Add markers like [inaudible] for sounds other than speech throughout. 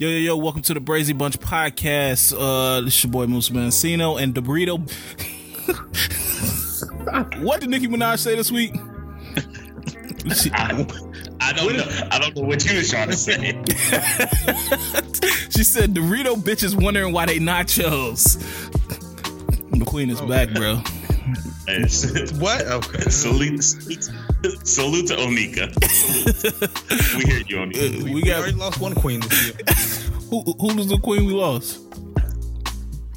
Yo, yo, yo, welcome to the Brazy Bunch podcast. Uh, this is your boy Moose Mancino and Debrito. [laughs] what did Nicki Minaj say this week? She, I, I don't know. I don't know what you was trying to say. [laughs] she said Dorito bitches wondering why they nachos. The queen is back, bro. [laughs] What? Okay. salute, salute, salute to Onika. Salute. [laughs] We hear you, Onika. We We got already lost one queen this year. [laughs] who? Who was the queen we lost?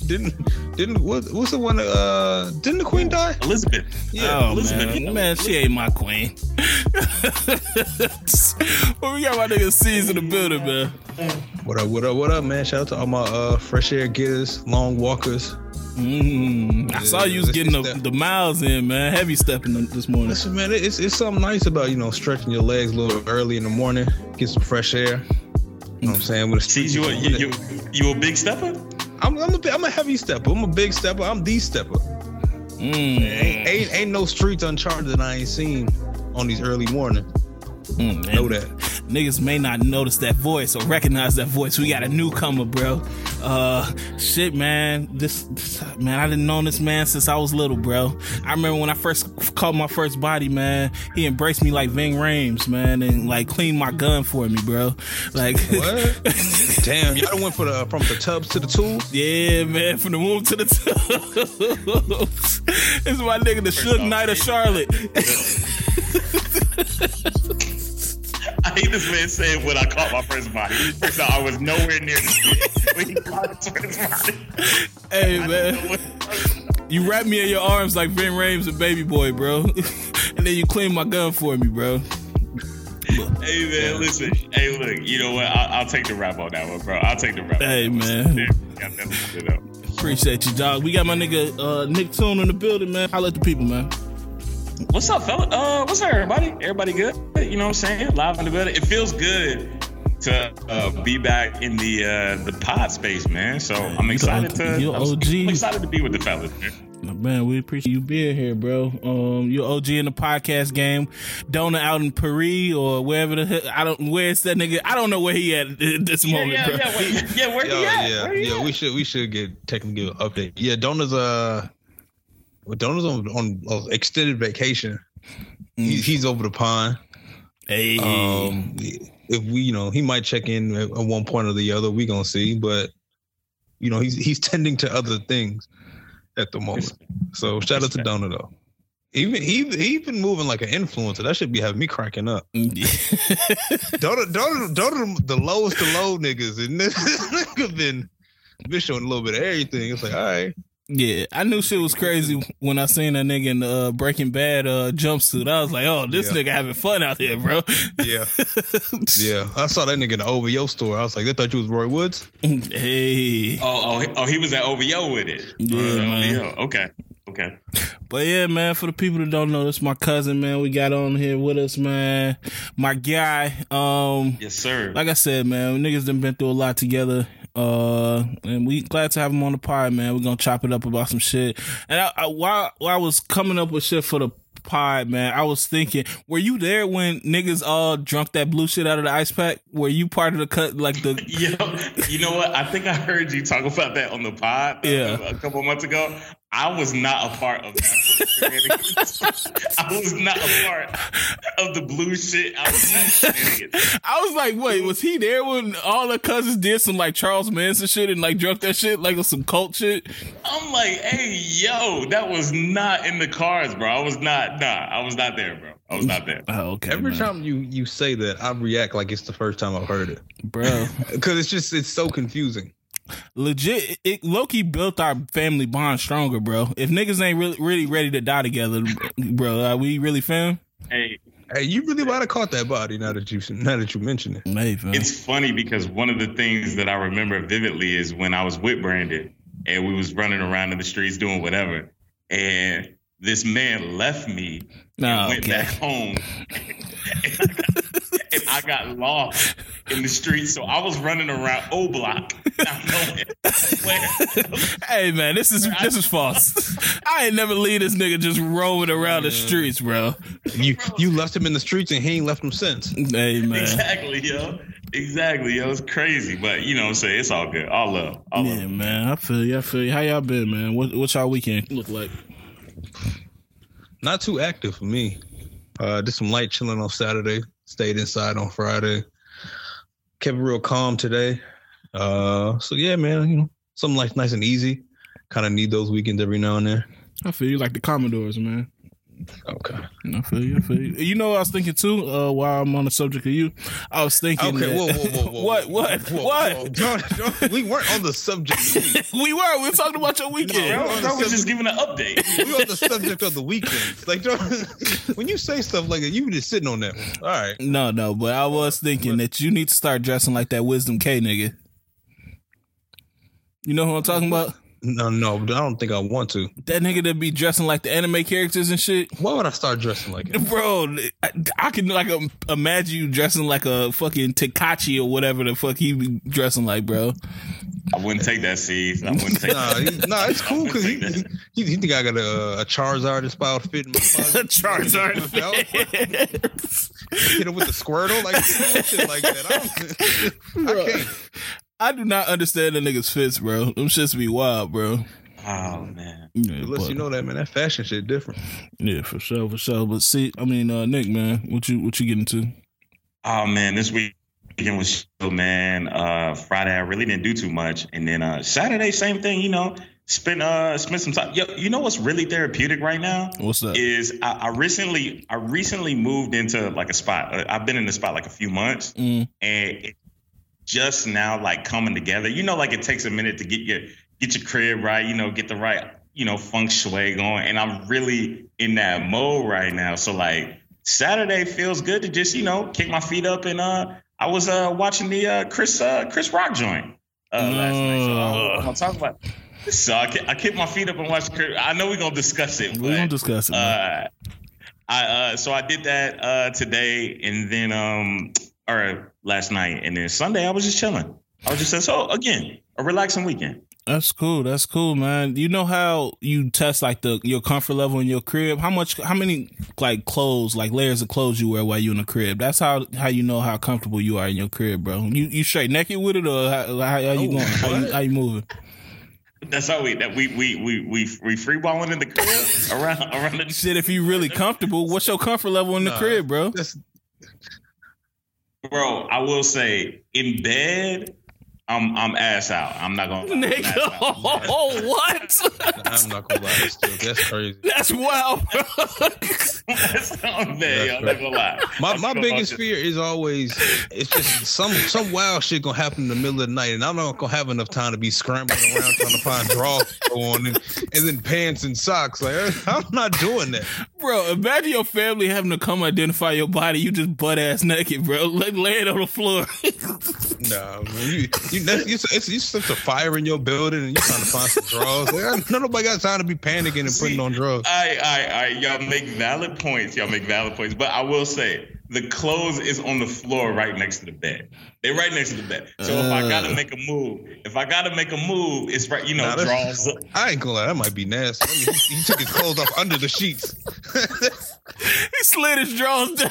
Didn't didn't what, what's the one? Uh, didn't the queen die? Elizabeth. oh Elizabeth, man, yeah. man, she ain't my queen. [laughs] well, we got my nigga C's in the building, man. What up? What up? What up, man? Shout out to all my uh fresh air getters, long walkers. Mm, I saw you was getting the, the miles in, man. Heavy stepping this morning. Listen, man, it's it's something nice about you know stretching your legs a little early in the morning, get some fresh air. You know what I'm saying? With a See, you, a- you, you, you a big stepper? I'm I'm a, I'm a heavy stepper. I'm a big stepper. I'm the stepper. Mm, Ain't, ain't ain't no streets uncharted that I ain't seen on these early mornings. Mm, Know that. Niggas may not notice that voice or recognize that voice. We got a newcomer, bro. Uh, shit, man. This, this man, I didn't know this man since I was little, bro. I remember when I first caught my first body, man. He embraced me like Ving Rhames, man, and like cleaned my gun for me, bro. Like, [laughs] What? Damn, y'all went for the from the tubs to the tools. Yeah, man, from the womb to the [laughs] tubs. this is my nigga, the off, Knight of. Charlotte. [laughs] I hate this man saying when I caught my first body. First I was nowhere near [laughs] when he caught his first body. hey, I man. didn't know what- You wrap me in your arms like Vin Rhames and Baby Boy, bro. [laughs] and then you clean my gun for me, bro. Hey man, listen. Hey, look. You know what? I'll, I'll take the rap on that one, bro. I'll take the rap. Hey, man. Yeah, got that shit up. Appreciate you, dog. We got my nigga uh, Nick Toon in the building, man. Holla at the people, man. What's up, fella? Uh, what's up, everybody? Everybody good? You know what I'm saying? Live in the building. It feels good to uh, be back in the uh, the pod space, man. So I'm excited to. you I'm, OG. I'm excited to be with the fellas, man. Man, we appreciate you being here, bro. Um, you're OG in the podcast game. Dona out in Paris or wherever the hell, I don't, where's that nigga? I don't know where he at [laughs] at this moment, yeah, bro. yeah. Wait, yeah, where Yo, he at? yeah, Where he yeah. at? We should we should get technically give an update. Yeah, Donna's uh, well, Donna's on on uh, extended vacation. He, he's over the pond. Hey. Um, if we, you know, he might check in at at one point or the other. We gonna see, but you know, he's he's tending to other things at the moment. So shout out to Donna though. Even he he been moving like an influencer. That should be having me cracking up. Donna Donna Donna the lowest of low niggas, and [laughs] this nigga been been showing a little bit of everything. It's like, all right, Yeah, I knew shit was crazy when I seen that nigga in the uh, Breaking Bad uh, jumpsuit. I was like, oh, this Yeah. nigga having fun out here, bro. yeah, [laughs] yeah. I saw that nigga in the OVO store. I was like, they thought you was Roy Woods. hey. Oh, oh, he- oh, he was at OVO with it. Yeah, Uh, man. OVO. Okay, okay. But yeah, man, for the people that don't know, this my cousin, man. We got on here with us, man. My guy. Um, Yes, sir. like I said, man, niggas done been through a lot together. Uh, and we glad to have him on the pod, man. We're gonna chop it up about some shit. And I, I, while while I was coming up with shit for the pod, man, I was thinking, were you there when niggas all drunk that blue shit out of the ice pack? Were you part of the cut, like the? [laughs] Yo, you know what? I think I heard you talk about that on the pod uh, Yeah. a couple months ago. I was not a part of that. [laughs] I was not a part of the blue shit. I was. I was like, wait, was he there when all the cousins did some like Charles Manson shit and like drunk that shit like some cult shit? I'm like, hey, yo, that was not in the cards, bro. I was not, nah, I was not there, bro. I was not there. Oh, okay. Every man. time you you say that, I react like it's the first time I've heard it bro. [laughs] because it's just it's so confusing. Legit it Loki built our family bond stronger, bro. If niggas ain't really really ready to die together, bro, are we really fam? Hey, Hey, you really might have caught that body now that you now that you mention it. Hey, fam. It's funny because one of the things that I remember vividly is when I was with Brandon and we was running around in the streets doing whatever, and this man left me and Oh, went okay. back home, [laughs] and, I got, and I got lost in the streets. So I was running around O Block, not [laughs] knowing where. hey man, this is this is false. I ain't never leave this nigga just roaming around the streets, bro. You you left him in the streets and he ain't left him since. Hey man. Exactly, yo. exactly. Yo, it's crazy, but you know what I'm saying? It's all good. All love. All yeah, love. man. I feel you. I feel you. How y'all been, man? What what's y'all weekend look like? Not too active for me. Uh, did some light chilling on Saturday. Stayed inside on Friday. Kept it real calm today. Uh, so yeah, man. You know, something like nice and easy. Kind of need those weekends every now and then. I feel you like the Commodores, man. Okay. I feel you. I feel you. You know what I was thinking too. Uh, while I'm on the subject of you, I was thinking. Okay. that- Whoa, whoa, whoa, whoa. what? [laughs] What? Whoa, what? whoa. Don't- don't- we weren't on the subject. [laughs] we were. We were talking about your weekend. Bro, bro was just giving an update. [laughs] we were on the subject of the weekends. Like, don't, when you say stuff like that, you just sitting on that one. All right. No, no, but I was thinking that you need to start dressing like that Wisdom Kaye nigga. You know who I'm talking about? No, no, I don't think I want to. That nigga that be dressing like the anime characters and shit. Why would I start dressing like it? Bro, I, I can like um, imagine you dressing like a fucking Takachi or whatever the fuck he be dressing like, bro. I wouldn't take that, Steve. I wouldn't take [laughs] Nah, he, nah, it's cool because he, Take that. he, he think I got a, a Charizard inspired fit in my [laughs] closet. Charizard. [laughs] Hit him with the Squirtle, like shit like that. I, don't, I can't. I do not understand the niggas fits, bro. Them shits be wild, bro. Oh man. Yeah, Unless but- you know that man, that fashion shit different. yeah, for sure, for sure. But see, I mean, uh, Nick, man, what you what you getting to? Oh man, this weekend was chill, man. Uh, Friday I really didn't do too much, and then uh, Saturday same thing. You know, spent uh spent some time. Yo, you know what's really therapeutic right now What's up? is I, I recently I recently moved into like a spot. Uh, I've been in the spot like a few months, Mm, and it just now like coming together. You know, like it takes a minute to get your get your crib right. You know, get the right you know feng shui going, and I'm really in that mode right now. So like Saturday feels good to just you know kick my feet up and uh I was uh watching the uh Chris uh Chris Rock joint uh last night. So I'll, I'll talk about. So I, I kicked my feet up and watched. Chris- I know we're gonna discuss it. we're gonna discuss it. Uh, I uh, so I did that uh today, and then um, or last night, and then Sunday I was just chilling. I was just saying, so again, a relaxing weekend. That's cool. That's cool, man. You know how you test like the your comfort level in your crib? How much? How many like clothes, like layers of clothes you wear while you in the crib? That's how how you know how comfortable you are in your crib, bro. You you straight naked with it, or how, how, how you Oh, going? How you, how you moving? That's how we that we we we we we free balling in the crib [laughs] around around the Shit, if you really comfortable, what's your comfort level in the Nah. crib, bro? That's bro. I will say in bed. I'm I'm ass out. I'm not gonna. I'm Nigga, ass out. [laughs] oh what? I'm not gonna lie. That's, still, that's crazy. That's wild, bro. That's on bed. I'm not gonna lie. My my biggest fear is always it's just some some wild shit gonna happen in the middle of the night, and I'm not gonna have enough time to be scrambling around trying to find drawers on and, and then pants and socks. Like I'm not doing that. Bro, imagine your family having to come identify your body. You just butt ass naked, bro. [laughs] Like laying on the floor. [laughs] Nah, man, you you that's, you, it's, you set a fire in your building and you trying to find some drugs. Like, no, nobody got time to be panicking and putting on drawers. All right, all right, all right. Y'all make valid points. Y'all make valid points. But I will say the clothes is on the floor right next to the bed. They're right next to the bed. So if I gotta Uh. make a move, if I gotta make a move, it's right, you know, Nah, that's- draws. I ain't gonna lie, that might be nasty. I mean, he, he took his clothes off under the sheets. he [laughs] slid his drawers down.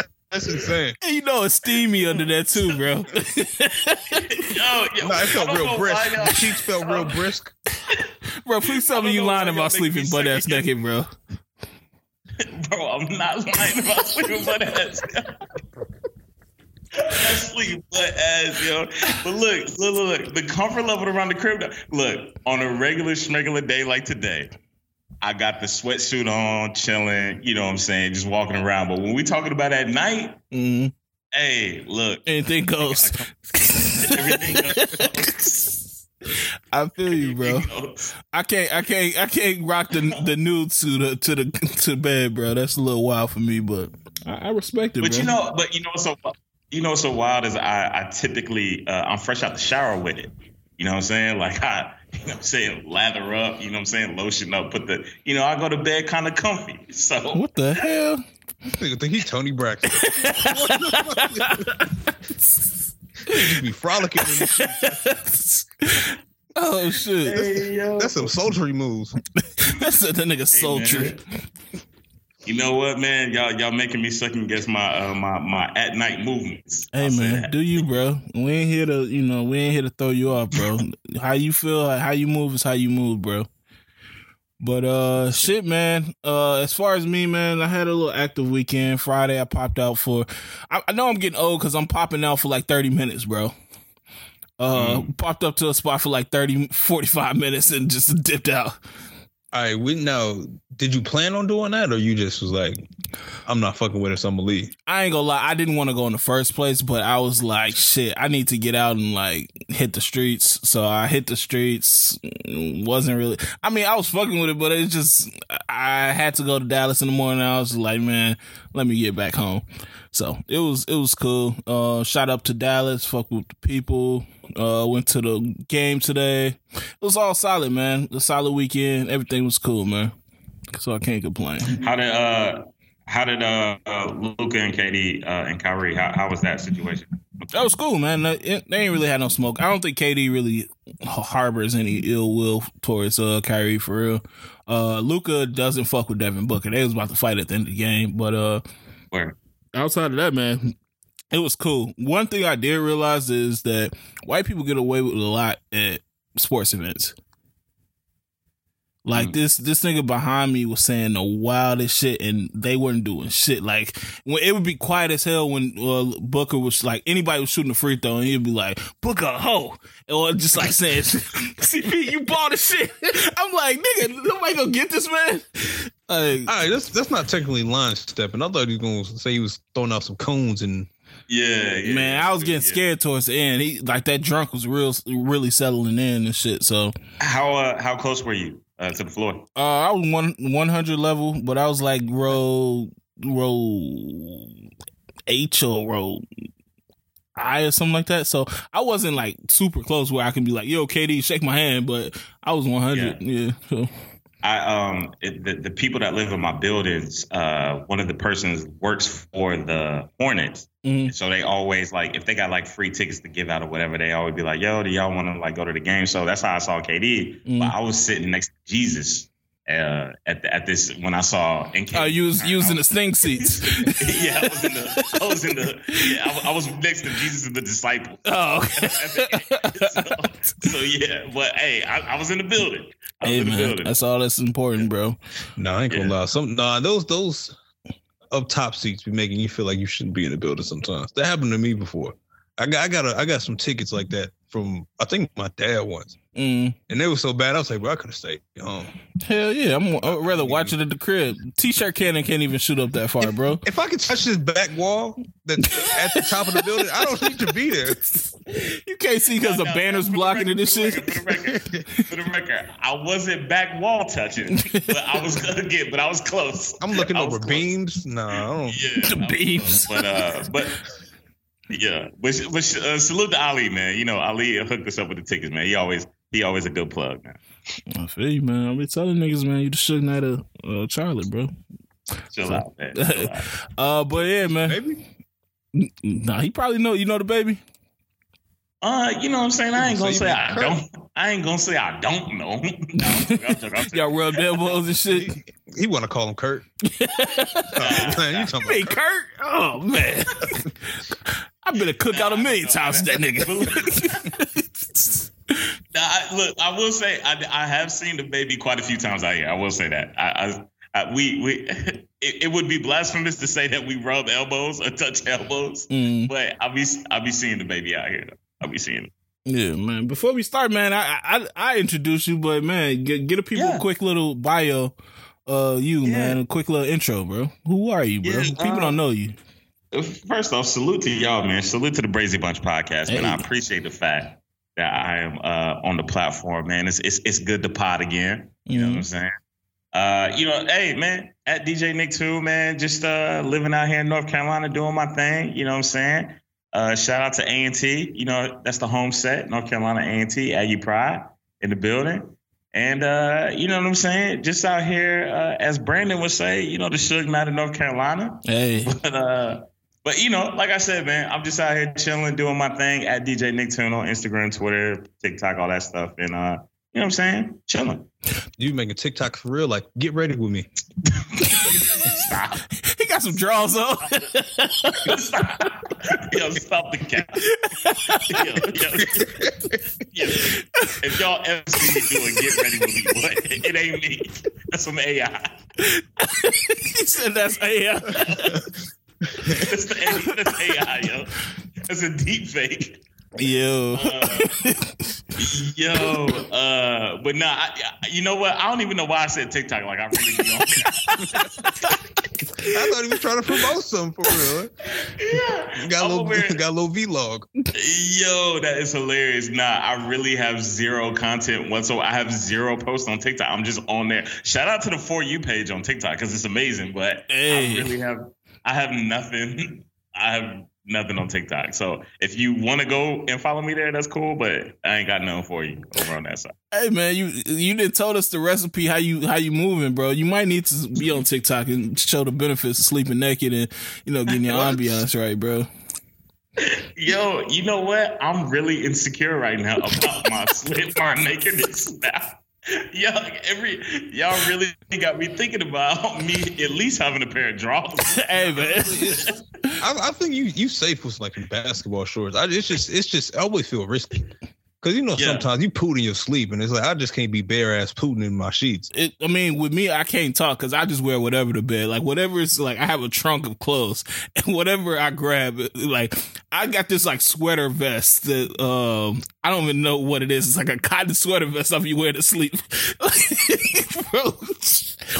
[laughs] [laughs] Nah. That's insane. And you know it's steamy under there too, bro. [laughs] Yo, yo, Nah, it felt real brisk. why y'all- The sheets felt real brisk. bro, please tell I me don't you know lying about sleeping butt ass second naked, bro. [laughs] Bro, I'm not lying about sleeping butt ass. [laughs] I sleep butt ass, yo. But look, look, look, look. The comfort level around the crib. Look, on a regular, schmegular day like today, I got the sweatsuit on, chilling. You know what I'm saying? Just walking around. But when we talking about at night, Mm, hey, look, anything [laughs] goes. everything goes. I feel you, bro. I can't, I can't, I can't rock the the nude to the to the to bed, bro. That's a little wild for me, but I, I respect it, But bro. you know, but you know, so you know, so wild is I, I typically uh, I'm fresh out the shower with it. You know what I'm saying? Like I, [laughs] you know what I'm saying, lather up. You know what I'm saying, lotion up. Put the, you know, I go to bed kind of comfy. [laughs] So what the hell? Nigga think he Toni Braxton. He be frolicking in the sheets. [laughs] Oh shit. Hey, yo. That's some sultry moves. That's that nigga Hey, sultry. man. You know what, man? Y'all, y'all making me second guess my uh, my my at night movements. Hey I'll man, do you, bro? We ain't here to, you know, we ain't here to throw you off, bro. [laughs] how you feel, how you move is how you move, bro. But uh, shit, man. Uh, as far as me, man, I had a little active weekend. Friday, I popped out for. I, I know I'm getting old because I'm popping out for like 30 minutes, bro. Uh, popped up to a spot for like 30, 45 minutes and just dipped out. All right, we now. Did you plan on doing that, or you just was like, "I'm not fucking with it, so I'm gonna leave." I ain't gonna lie, I didn't want to go in the first place, but I was like, shit, I need to get out and like hit the streets. So I hit the streets. Wasn't really, I mean, I was fucking with it, but it's just, I had to go to Dallas in the morning. I was like, man, let me get back home. So it was, it was cool. Uh, shot up to Dallas, fuck with the people. Uh, went to the game today. It was all solid, man. A solid weekend. Everything was cool, man. So I can't complain. How did uh how did uh, uh Luka and KD uh, and Kyrie how, how was that situation? That was cool, man. They, they ain't really had no smoke. I don't think KD really harbors any ill will towards uh Kyrie for real. Uh Luka doesn't fuck with Devin Booker. They was about to fight at the end of the game, but uh Where outside of that, man, it was cool. One thing I did realize is that white people get away with a lot at sports events. Like Mm. this, this nigga behind me was saying the wildest shit, and they weren't doing shit. Like when it would be quiet as hell when uh, Booker was like anybody was shooting a free throw, and he'd be like Booker ho, or just like saying [laughs] CP, you bought the shit. I'm like nigga, nobody gonna get this man. Like, All right, that's that's not technically line stepping. I thought he was gonna say he was throwing out some cones and yeah, yeah Man, I was getting yeah. scared towards the end. He like that drunk was real, really settling in and shit. So How uh how close were you uh, to the floor? uh, I was one one hundred level, but I was like row row H or row I or something like that. So I wasn't like super close where I can be like, "Yo, KD, shake my hand," but I was one hundred. Yeah. So I um it, the the people that live in my buildings, uh, one of the persons works for the Hornets, mhm. so they always like if they got like free tickets to give out or whatever, they always be like, "Yo, do y'all want to like go to the game?" So that's how I saw KD. Mm. But I was sitting next to Jesus uh, at the, at this when I saw. NK. oh, you was I using the stink [laughs] seats. yeah, I was in the. I was in the. Yeah, I, I was next to Jesus and the disciple. oh, [laughs] so, so yeah, but hey, I, I was in the building. I was hey in the man, building. that's all that's important, bro. no, I ain't gonna Yeah. lie. Some nah, those those up top seats be making you feel like you shouldn't be in the building sometimes. That happened to me before. I got I got a, I got some tickets like that from I think my dad once, Mm. and they were so bad. I was like, bro, I could have stayed home. Hell yeah, I'm, I'd rather watch it at the crib. T-shirt cannon can't even shoot up that far, bro. If I could touch this back wall that at the top of the building, I don't need to be there. You can't see because the No, no, banner's for the blocking it record, and for the shit. record, For the record, for the record, I wasn't back wall touching, but I was gonna get, but I was close. I'm looking I over close. beams. No, I. Yeah, The beams. close. but uh, but yeah, but, but uh, salute to Ali, man. You know, Ali hooked us up with the tickets, man. He always he always a good plug, man. I feel you, man. I be telling niggas, man, you the Suge Knight of uh, Charlotte, bro. Chill out, man. Chill out. [laughs] Uh, but yeah, man. Maybe. Nah, he probably know. You know the baby. Uh, you know what I'm saying? I ain't gonna you say I Kirk? don't. I ain't gonna say I don't know. [laughs] No. Y'all rubbed elbows and shit. He, he want to call him Kirk. [laughs] man, you talking You mean about Kirk? Oh man, I've been a cook cookout a million times with that nigga. [laughs] I, look, I will say I, I have seen the baby quite a few times out here. I will say that. I, I, I we we [laughs] it, it would be blasphemous to say that we rub elbows or touch elbows, Mm, but I'll be I'll be seeing the baby out here. I'll be seeing it. yeah, man. Before we start, man, I I, I introduce you, but man, get, get a people Yeah. a quick little bio. Uh, you Yeah. man, a quick little intro, bro. Who are you, bro? Yeah, people don't know you. First off, salute to y'all, man. Salute to the Brazy Bunch podcast, man. I appreciate the fact that I am uh, on the platform, man. It's it's it's good to pod again. You know what I'm saying? Uh, you know, hey man, at DJ Nick too, man. Just uh living out here in North Carolina doing my thing, you know what I'm saying? Uh shout out to A&T, you know, that's the home set, North Carolina A&T, Aggie Pride in the building. And uh, you know what I'm saying? Just out here, uh, as Brandon would say, you know, the Suge Knight of North Carolina. Hey, [laughs] But uh but you know, like I said, man, I'm just out here chilling, doing my thing at DJ Nick Tune on Instagram, Twitter, TikTok, all that stuff, and uh, you know what I'm saying? Chilling. You making TikTok for real? Like, get ready with me. Stop. [laughs] He got some draws on. stop. [laughs] Yo, stop the cap. Yo, yo, yo. If y'all ever see me doing get ready with me, what? It ain't me. That's some AI. [laughs] he said that's AI. That's, the, that's AI, yo. That's a deep fake. Yo. Uh, yo, uh, but nah, I, you know what? I don't even know why I said TikTok. Like I really don't. [laughs] I thought he was trying to promote something for real. Yeah, got a little, [laughs] got a little vlog. Yo, that is hilarious. Nah, I really have zero content whatsoever. I have zero posts on TikTok. I'm just on there. Shout out to the for you page on TikTok because it's amazing. But hey. I really have, I have nothing. [laughs] I have nothing on TikTok. So if you want to go and follow me there, that's cool. But I ain't got nothing for you over on that side. Hey man, you you didn't told us the recipe how you how you moving, bro. You might need to be on TikTok and show the benefits of sleeping naked and you know getting your [laughs] ambiance right, bro. Yo, you know what? I'm really insecure right now about my [laughs] slip bar nakedness now y'all every y'all really got me thinking about [laughs] me at least having a pair of drawers. [laughs] hey man, I, I, think you you safe with like basketball shorts. I, it's just it's just I always feel risky. Cause you know yeah. sometimes you poot in your sleep, and it's like I just can't be bare ass pooting in my sheets. It, I mean, with me, I can't talk because I just wear whatever to bed. Like whatever is like, I have a trunk of clothes, [laughs] and whatever I grab, like I got this like sweater vest that um I don't even know what it is. It's like a cotton sweater vest stuff you wear to sleep. [laughs] bro,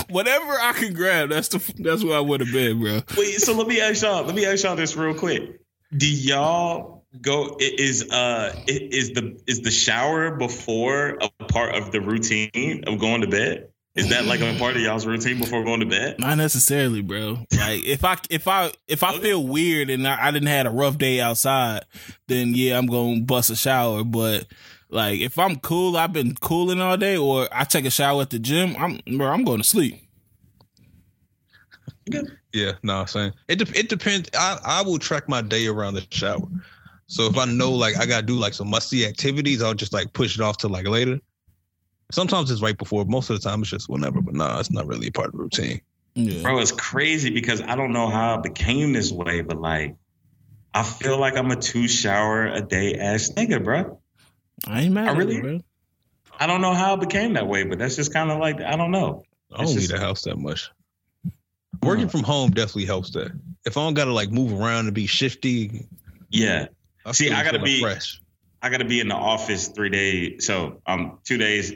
whatever I can grab, that's the that's what I wear to bed, bro. Wait, so let me ask y'all. Let me ask y'all this real quick. Do y'all go is uh is the is the shower before a part of the routine of going to bed? Is that like a [laughs] part of y'all's routine before going to bed? Not necessarily, bro. Like if I if I if I feel weird and I, I didn't had a rough day outside, then yeah, I'm gonna bust a shower. But like if I'm cool, I've been cooling all day, or I take a shower at the gym, I'm bro, I'm going to sleep. Yeah, no, I'm saying it. De- it depends. I I will track my day around the shower. So if I know like I gotta do like some musty activities, I'll just like push it off to like later. Sometimes it's right before. Most of the time it's just whenever, but nah, it's not really a part of the routine. Yeah. Bro, it's crazy because I don't know how it became this way, but like I feel like I'm a two shower a day ass nigga, bro. I ain't mad I really, bro. I don't know how it became that way, but that's just kind of like I don't know. I don't need a house that much. Working from home definitely helps that. If I don't gotta like move around and be shifty, yeah, I See, I gotta be fresh. I gotta be in the office three days. So um, two days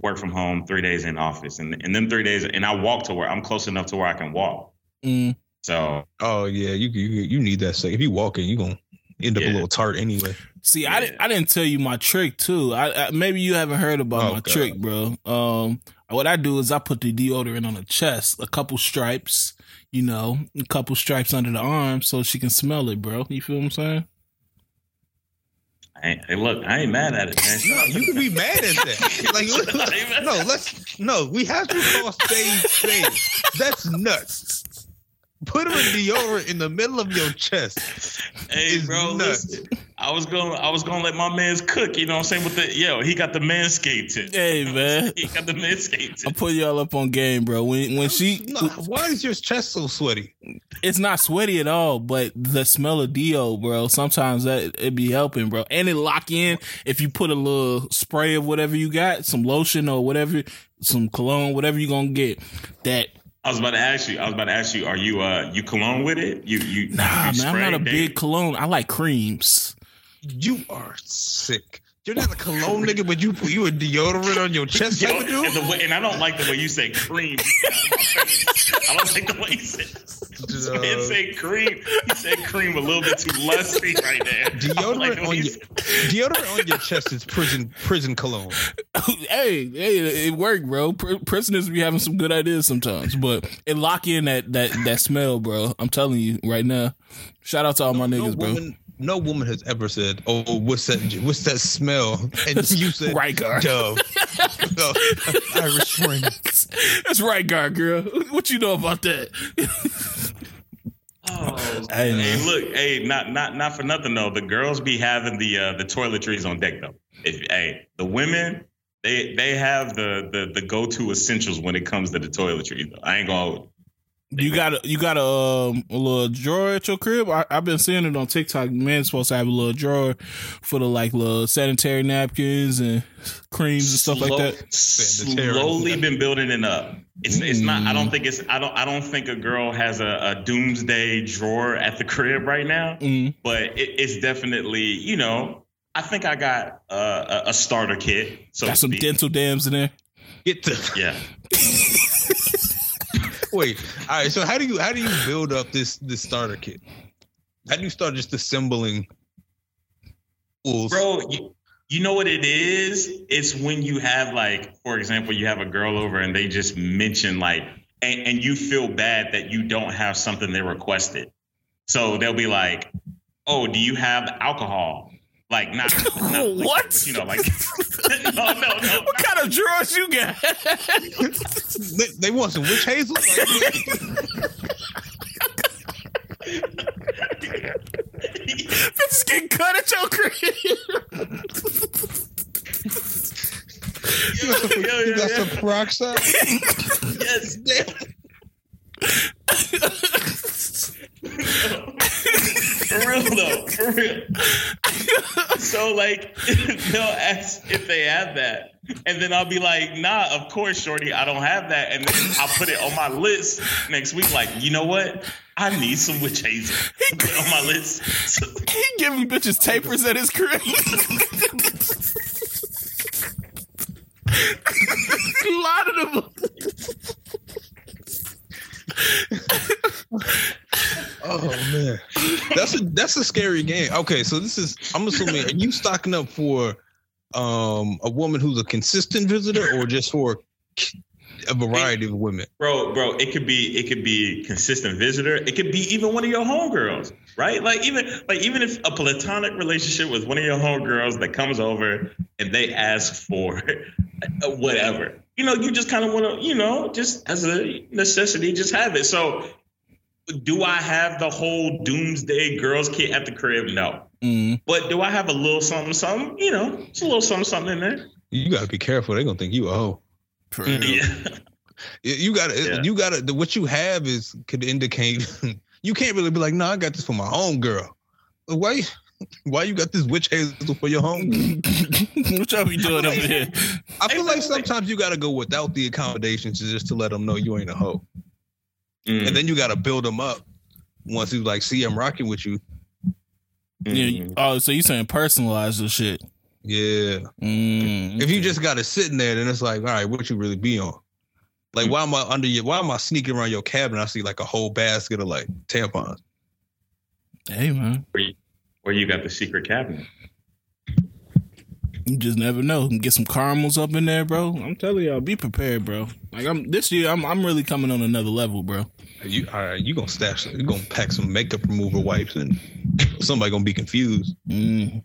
work from home, three days in office, and and then three days, and I walk to where I'm close enough to where I can walk. Mm. So. Oh yeah, you you you need that. Second. If you walking, you're gonna end up yeah. a little tart anyway. See, yeah. I didn't I didn't tell you my trick too. I, I maybe you haven't heard about oh, my God. trick, bro. Um, what I do is I put the deodorant on the chest, a couple stripes, you know, a couple stripes under the arm, so she can smell it, bro. You feel what I'm saying? Hey, look, I ain't mad at it, man. no, you can be mad at that. [laughs] Like, no, let's no. We have to call spade spade. That's nuts. Put a deodorant in the middle of your chest. Hey, bro, nuts. listen. I was gonna, I was gonna let my man's cook. You know what I'm saying? With the yo, he got the manscaped tip. Hey [laughs] man, he got the manscaped. Tip. I'm putting y'all up on game, bro. When when she, no, why is your chest so sweaty? It's not sweaty at all, but the smell of deo, bro. Sometimes that it be helping, bro. And it lock in if you put a little spray of whatever you got, some lotion or whatever, some cologne, whatever you gonna get. That I was about to ask you. I was about to ask you. Are you uh you cologne with it? You you nah you man. I'm not a big cologne. I like creams. You are sick. You're not a cologne nigga, but you put you a deodorant on your chest. Yo, and, the way, and I don't like the way you say cream. [laughs] I don't like the way you say. This man say cream. He said cream a little bit too lusty right there. [laughs] Deodorant like on your deodorant on your chest is prison prison cologne. [laughs] hey, hey, it worked, bro. prisoners be having some good ideas sometimes, but it lock in that that that smell, bro. I'm telling you right now. Shout out to all no, my niggas, no woman, bro no woman has ever said, "Oh, what's that? What's that smell?" And you said, "Right guard, Dove." no, Irish Spring. That's right guard, girl. What you know about that? oh Hey, Hey, man. look, hey, not not not for nothing though. The girls be having the uh, the toiletries on deck though. If hey, the women they they have the the the go to essentials when it comes to the toiletries. Though. I ain't gonna. You got a you got a, um, a little drawer at your crib. I, I've been seeing it on TikTok. Man's supposed to have a little drawer for the like little sanitary napkins and creams and stuff like that. Sanitary. Slowly been building it up. It's it's not. I don't Mm. think it's. I don't. I don't think a girl has a, a doomsday drawer at the crib right now. Mm. But it, it's definitely. You know. I think I got uh, a, a starter kit. So Got some dental dams in there. Get the Yeah. [laughs] [laughs] wait. All right. So how do you how do you build up this this starter kit? How do you start just assembling tools? bro you, you know what it is it's when you have like for example you have a girl over and they just mention like and, and you feel bad that you don't have something they requested so they'll be like oh do you have alcohol like not, not [laughs] liquor, What? but, you know like [laughs] no no no What kind of drawers you got? They, they want some witch hazel. Bitches getting cut at your crib. you got some, Yeah, you yeah, got yeah. some peroxide. yes for real though for real. So like [laughs] they'll ask if they have that. And then i'll be like nah of course shorty i don't have that. And then i'll put it on my list next week like you know what? I need some witch hazel. Put it on my list. He giving bitches tapers at his crib. [laughs] a lot of them. Oh man, that's a that's a scary game. Okay, so this is I'm assuming are you stocking up for um a woman who's a consistent visitor or just for a variety of women? bro bro it could be it could be consistent visitor it could be even one of your homegirls right like even like even if a platonic relationship with one of your homegirls that comes over and they ask for [laughs] whatever you know you just kind of want to you know just as a necessity just have it so do i have the whole doomsday girls kit at the crib no Mm. but do i have a little something something you know it's a little something something in there You gotta be careful. They're gonna think you a hoe. Yeah [laughs] You- You gotta Yeah. you gotta what you have is could indicate [laughs] you can't really be like, no, I got this for my home girl. Why why you got this witch hazel for your home? [laughs] what y'all be doing over here? I feel like sometimes you gotta go without the accommodations just to let them know you ain't a hoe. Mm, And then you gotta build them up once you like see I'm rocking with you. Yeah. mm. Oh, so you saying personalize the shit? Yeah. Mm. If you just got it sitting there, then it's like, all right, what you really be on? Like, why am I under your? Why am I sneaking around your cabin? I see like a whole basket of like tampons. hey man, Where you got the secret cabinet? you just never know. Get some caramels up in there, bro. I'm telling y'all, be prepared, bro. Like I'm this year, I'm I'm really coming on another level, bro. You, all right, you gonna stash? You gonna pack some makeup remover wipes, and [laughs] somebody gonna be confused. Mm.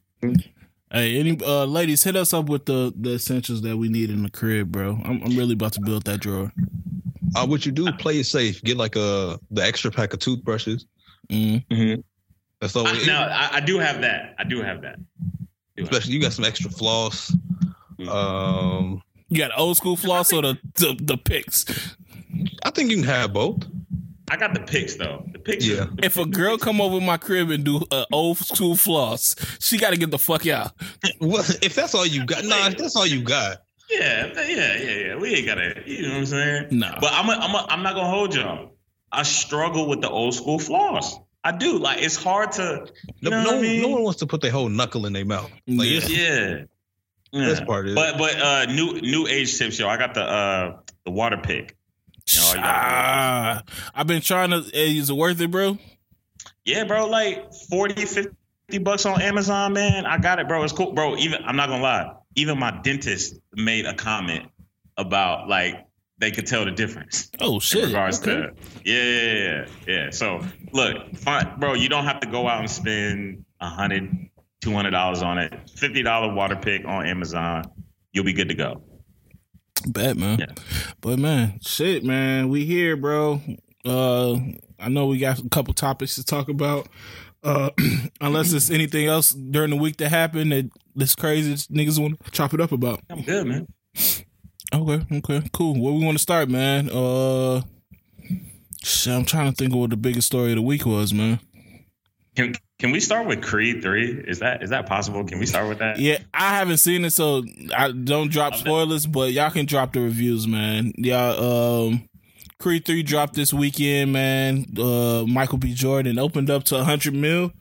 Hey, any uh ladies, hit us up with the the essentials that we need in the crib, bro. I'm I'm really about to build that drawer. Uh, what you do? Play it safe. Get like a the extra pack of toothbrushes. Mm. That's all. I, no, I, I do have that. I do have that. Do have Especially you got some extra floss. Mm. Um, You got old school floss or the the, the picks? I think you can have both. I got the pics though. The pics. Yeah. If a girl come over my crib and do uh, old school floss, she got to get the fuck out. Well, if that's all you got, nah, if that's all you got. Yeah, yeah, yeah, yeah. We ain't gotta. You know what I'm saying? No. But I'm. A, I'm. A, I'm not gonna hold y'all. I struggle with the old school floss. I do. Like it's hard to. You No, know no, what I mean? no one wants to put their whole knuckle in their mouth. Like, Yeah. it's- Yeah. Yeah. This part is. But but uh, new new age tips, yo. I got the uh the water pick. You know, Ah, I've been trying to. Hey, is it worth it, bro? Yeah, bro, like 40, 50 bucks on Amazon, man. I got it, bro. It's cool. Bro, even I'm not gonna lie, even my dentist made a comment about like they could tell the difference Oh in shit! regards Okay. to yeah, yeah, yeah, yeah. So look, fine, bro, you don't have to go out and spend a hundred, two hundred dollars on it. Fifty dollar water pick on Amazon, you'll be good to go. Bad man. Yeah. But man, shit, man, we here, bro. Uh, I know we got a couple topics to talk about. Uh, [clears throat] unless there's anything else during the week that happened that this crazy niggas want to chop it up about. I'm good, man. Okay, okay, cool. Where we want to start, man? Uh, shit, I'm trying to think of what the biggest story of the week was, man. Can can we start with Creed three? Is that is that possible? Can we start with that? Yeah, I haven't seen it, so I don't drop spoilers, but y'all can drop the reviews, man. Y'all, um, Creed three dropped this weekend, man. Uh, Michael B. Jordan opened up to 100 mil.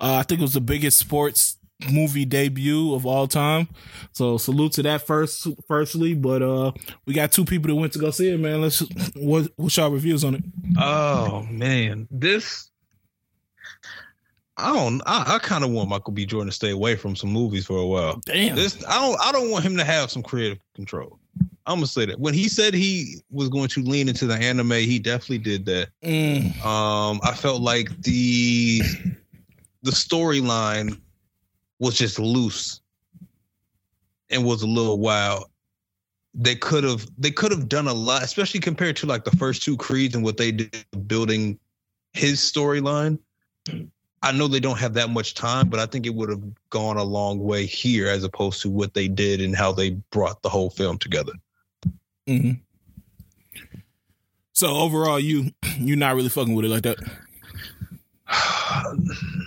Uh, I think it was the biggest sports movie debut of all time. So salute to that first, firstly. But uh, we got two people that went to go see it, man. Let's what what's your reviews on it? Oh man, this I don't. I, I kind of want Michael B. Jordan to stay away from some movies for a while. Damn. This I don't. I don't want him to have some creative control. I'm gonna say that when he said he was going to lean into the anime, he definitely did that. Mm. Um, I felt like the the storyline was just loose and was a little wild. They could have they could have done a lot, especially compared to like the first two creeds and what they did building his storyline. I know they don't have that much time, but I think it would have gone a long way here as opposed to what they did and how they brought the whole film together. hmm So overall, you you're not really fucking with it like that. [sighs]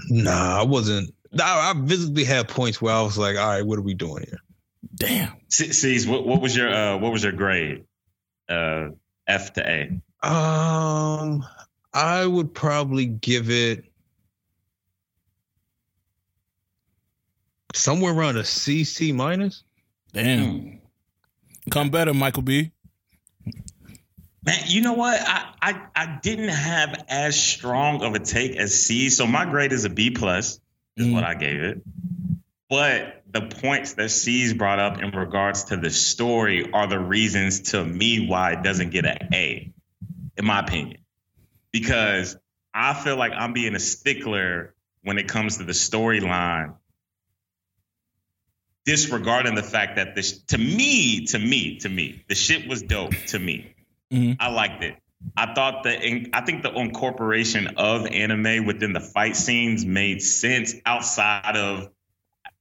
nah, I wasn't. I, I visibly had points where I was like, "All right, what are we doing here?" Damn. C's, what, what was your uh, what was your grade? Uh, F to A. Um, I would probably give it somewhere around a C C minus. Damn. Hmm. Come better, Michael B. Man, you know what? I, I I didn't have as strong of a take as C, so my grade is a B plus, is Mm. what I gave it. But the points that C's brought up in regards to the story are the reasons to me why it doesn't get an A, in my opinion. Because I feel like I'm being a stickler when it comes to the storyline, disregarding the fact that this to me, to me, to me, the shit was dope to me. Mhm. I liked it. I thought that in, I think the incorporation of anime within the fight scenes made sense outside of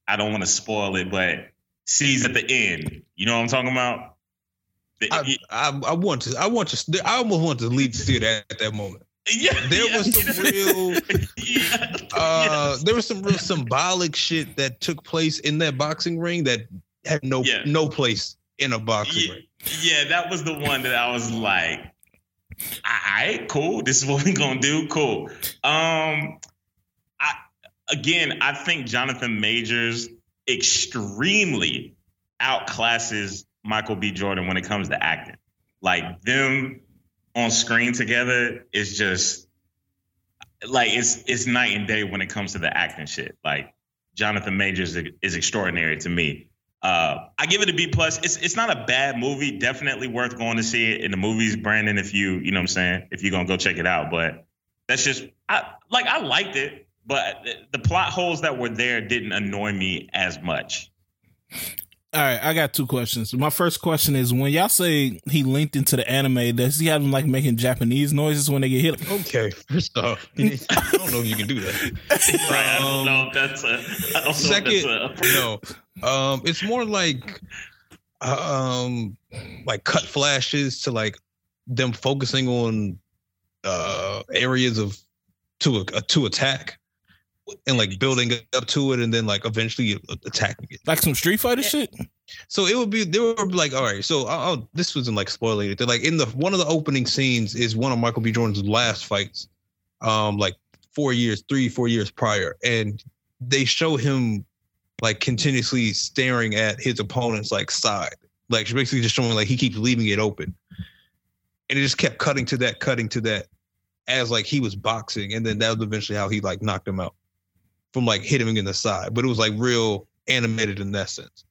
I don't want to spoil it, but sees at the end. You know what I'm talking about? The- I, I, I want to. I want to. I almost want to leave the theater at, that moment. yeah, There yeah, was some real. [laughs] yeah, Uh, yes. there was some real symbolic shit that took place in that boxing ring that had no no place in a boxing ring. yeah, that was the one that I was like, all right, cool. This is what we're gonna do. Cool. Um, I again, I think Jonathan Majors extremely outclasses Michael B. Jordan when it comes to acting. Like them on screen together is just like it's it's night and day when it comes to the acting shit. Like Jonathan Majors is, is extraordinary to me. Uh, I give it a B plus. It's it's not a bad movie. Definitely worth going to see it in the movies, Brandon. If you you know what I'm saying, if you're gonna go check it out, but that's just I like I liked it, but the, the plot holes that were there didn't annoy me as much. All right, I got two questions. My first question is when y'all say he linked into the anime, does he have them like making Japanese noises when they get hit? Okay, first off, [laughs] I don't know if you can do that. [laughs] right? I don't Um, know if that's a. I don't know Second, if that's a. no, um, it's more like, um, like cut flashes to like them focusing on uh areas of to a, to attack and like building up to it and then like eventually attacking it. Like some Street Fighter shit? So it would be they were like, all right. So I'll, I'll- this wasn't like spoiling it. They're like in the one of the opening scenes is one of Michael B. Jordan's last fights, um, like four years, three four years prior, and they show him like continuously staring at his opponent's like side, like basically just showing like he keeps leaving it open, and it just kept cutting to that, cutting to that, as like he was boxing, and then that was eventually how he like knocked him out from like hitting him in the side, but it was like real animated in that sense.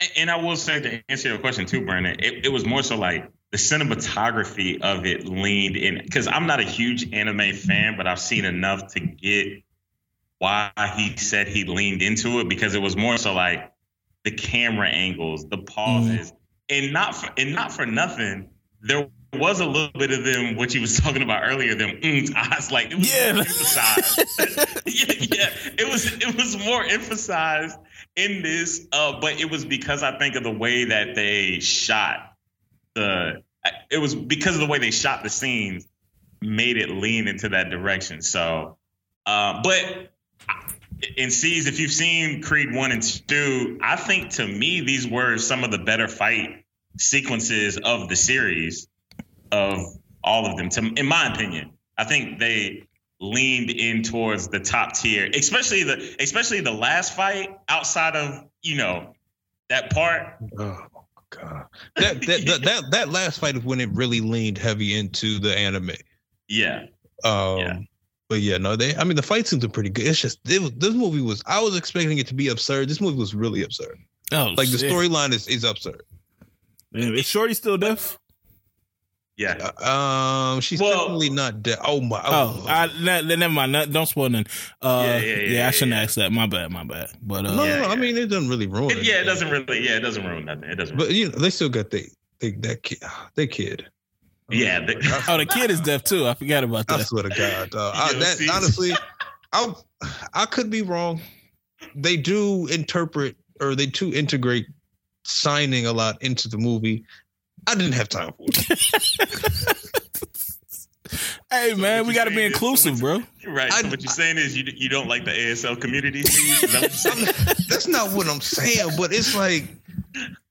And- And I will say to answer your question too, Brandon, it, it was more so like the cinematography of it leaned in because I'm not a huge anime fan, but I've seen enough to get why he said he leaned into it because it was more so like the camera angles, the mm-hmm. pauses, and not for and not for nothing. There was a little bit of them what you was talking about earlier. Them mm, eyes, like it was Yeah. more emphasized. [laughs] yeah, yeah, it was it was more emphasized in this, uh, but it was because I think of the way that they shot the. It was because of the way they shot the scenes, made it lean into that direction. So, uh, but in C's, if you've seen Creed one and two, I think to me these were some of the better fight sequences of the series, of all of them. To, in my opinion, I think they leaned in towards the top tier, especially the especially the last fight outside of you know that part. Oh my god, that that, that that that last fight is when it really leaned heavy into the anime. Yeah, Um, Yeah. But yeah, no, they. I mean, the fight scenes are pretty good. It's just it was, this movie was. I was expecting it to be absurd. This movie was really absurd. Oh, Like the storyline is is absurd. Man, is Shorty still deaf? Yeah. Uh, Um, she's Well- definitely not dead. Oh my. Oh, I, ne- never mind. No- Don't spoil nothing. Uh, Yeah, yeah, yeah, yeah, I shouldn't yeah. ask that. My bad. My bad. But uh, no, Yeah, no, I mean it doesn't really ruin It- yeah, it doesn't really. Yeah, it doesn't ruin nothing. It doesn't. But you know, they still got they they that kid. [sighs] They kid. Yeah, they- oh, the kid is deaf too. I forgot about that. I that. swear to God, dog. [laughs] I, that honestly, [laughs] I I could be wrong. They do interpret or they do integrate signing a lot into the movie. I didn't have time for it. [laughs] Hey man, we got to be saying is- inclusive, bro. [laughs] right. So I- what you're saying is you you don't like the ASL community? That what? [laughs] That's not what I'm saying, but it's like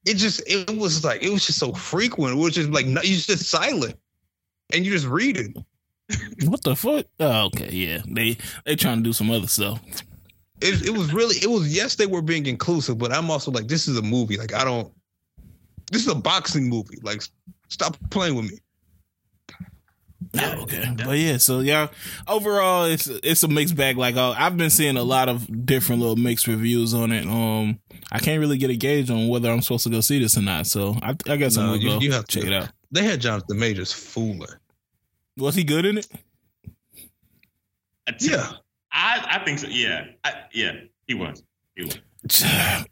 it just it was like it was just so frequent. It was just like no- you just silent and you just read it. What the fuck? Oh, okay, yeah. They they trying to do some other stuff. it. It was really it was yes they were being inclusive, but I'm also like this is a movie. Like I don't. This is a boxing movie. Like stop playing with me. Yeah, oh, okay. yeah. But yeah, so yeah, overall it's it's a mixed bag. Like uh, I've been seeing a lot of different little mixed reviews on it. Um, I can't really get a gauge on whether I'm supposed to go see this or not. So I, I guess I'm gonna you- go you have to. check it out. They had Jonathan Majors fooling. Was he good in it? Yeah. I I think so. Yeah, I, yeah, he was. He was. [sighs]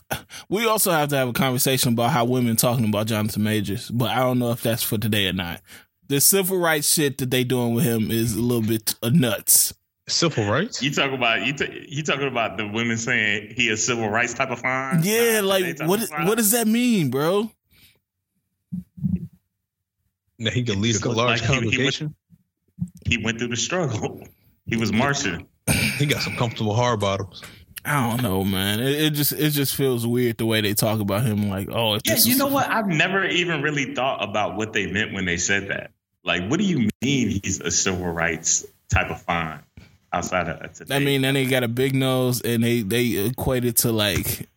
We also have to have a conversation about how women talking about Jonathan Majors, but I don't know if that's for today or not. The civil rights shit that they doing with him is a little bit uh, nuts. Civil rights? You talk about you. T- you talking about the women saying he a civil rights type of fine? Yeah, like type what what does that mean, bro? Now he can lead a large like he- he was- congregation. He went through the struggle. He was marching. He got some comfortable hard bottoms. I don't know, man. It, it just it just feels weird the way they talk about him. Like, oh, Yeah, this you know what? I've never even really thought about what they meant when they said that. Like, what do you mean he's a civil rights type of fine outside of uh, today? I mean, then they got a big nose, and they they equate it to like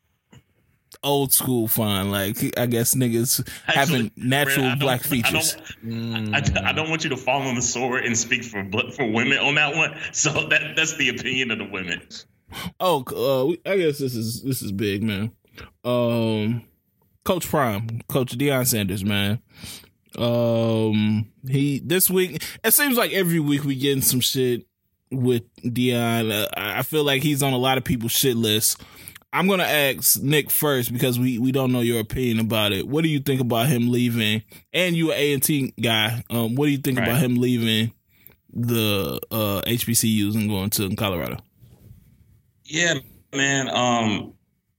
old school fun. Like, I guess niggas having natural Brad, I don't- black I features. don't, I, I don't want you to fall on the sword and speak for for women on that one. So that that's the opinion of the women. Oh, uh, I guess this is this is big, man. Um, Coach Prime, Coach Deion Sanders, man. Um, he this week. It seems like every week we getting some shit with Deion. Uh, I I feel like he's on a lot of people's shit list. I'm gonna ask Nick first because we we don't know your opinion about it. What do you think about him leaving? And you A and T guy. Um, what do you think Right. about him leaving the uh HBCUs and going to Colorado? Yeah, man. Um,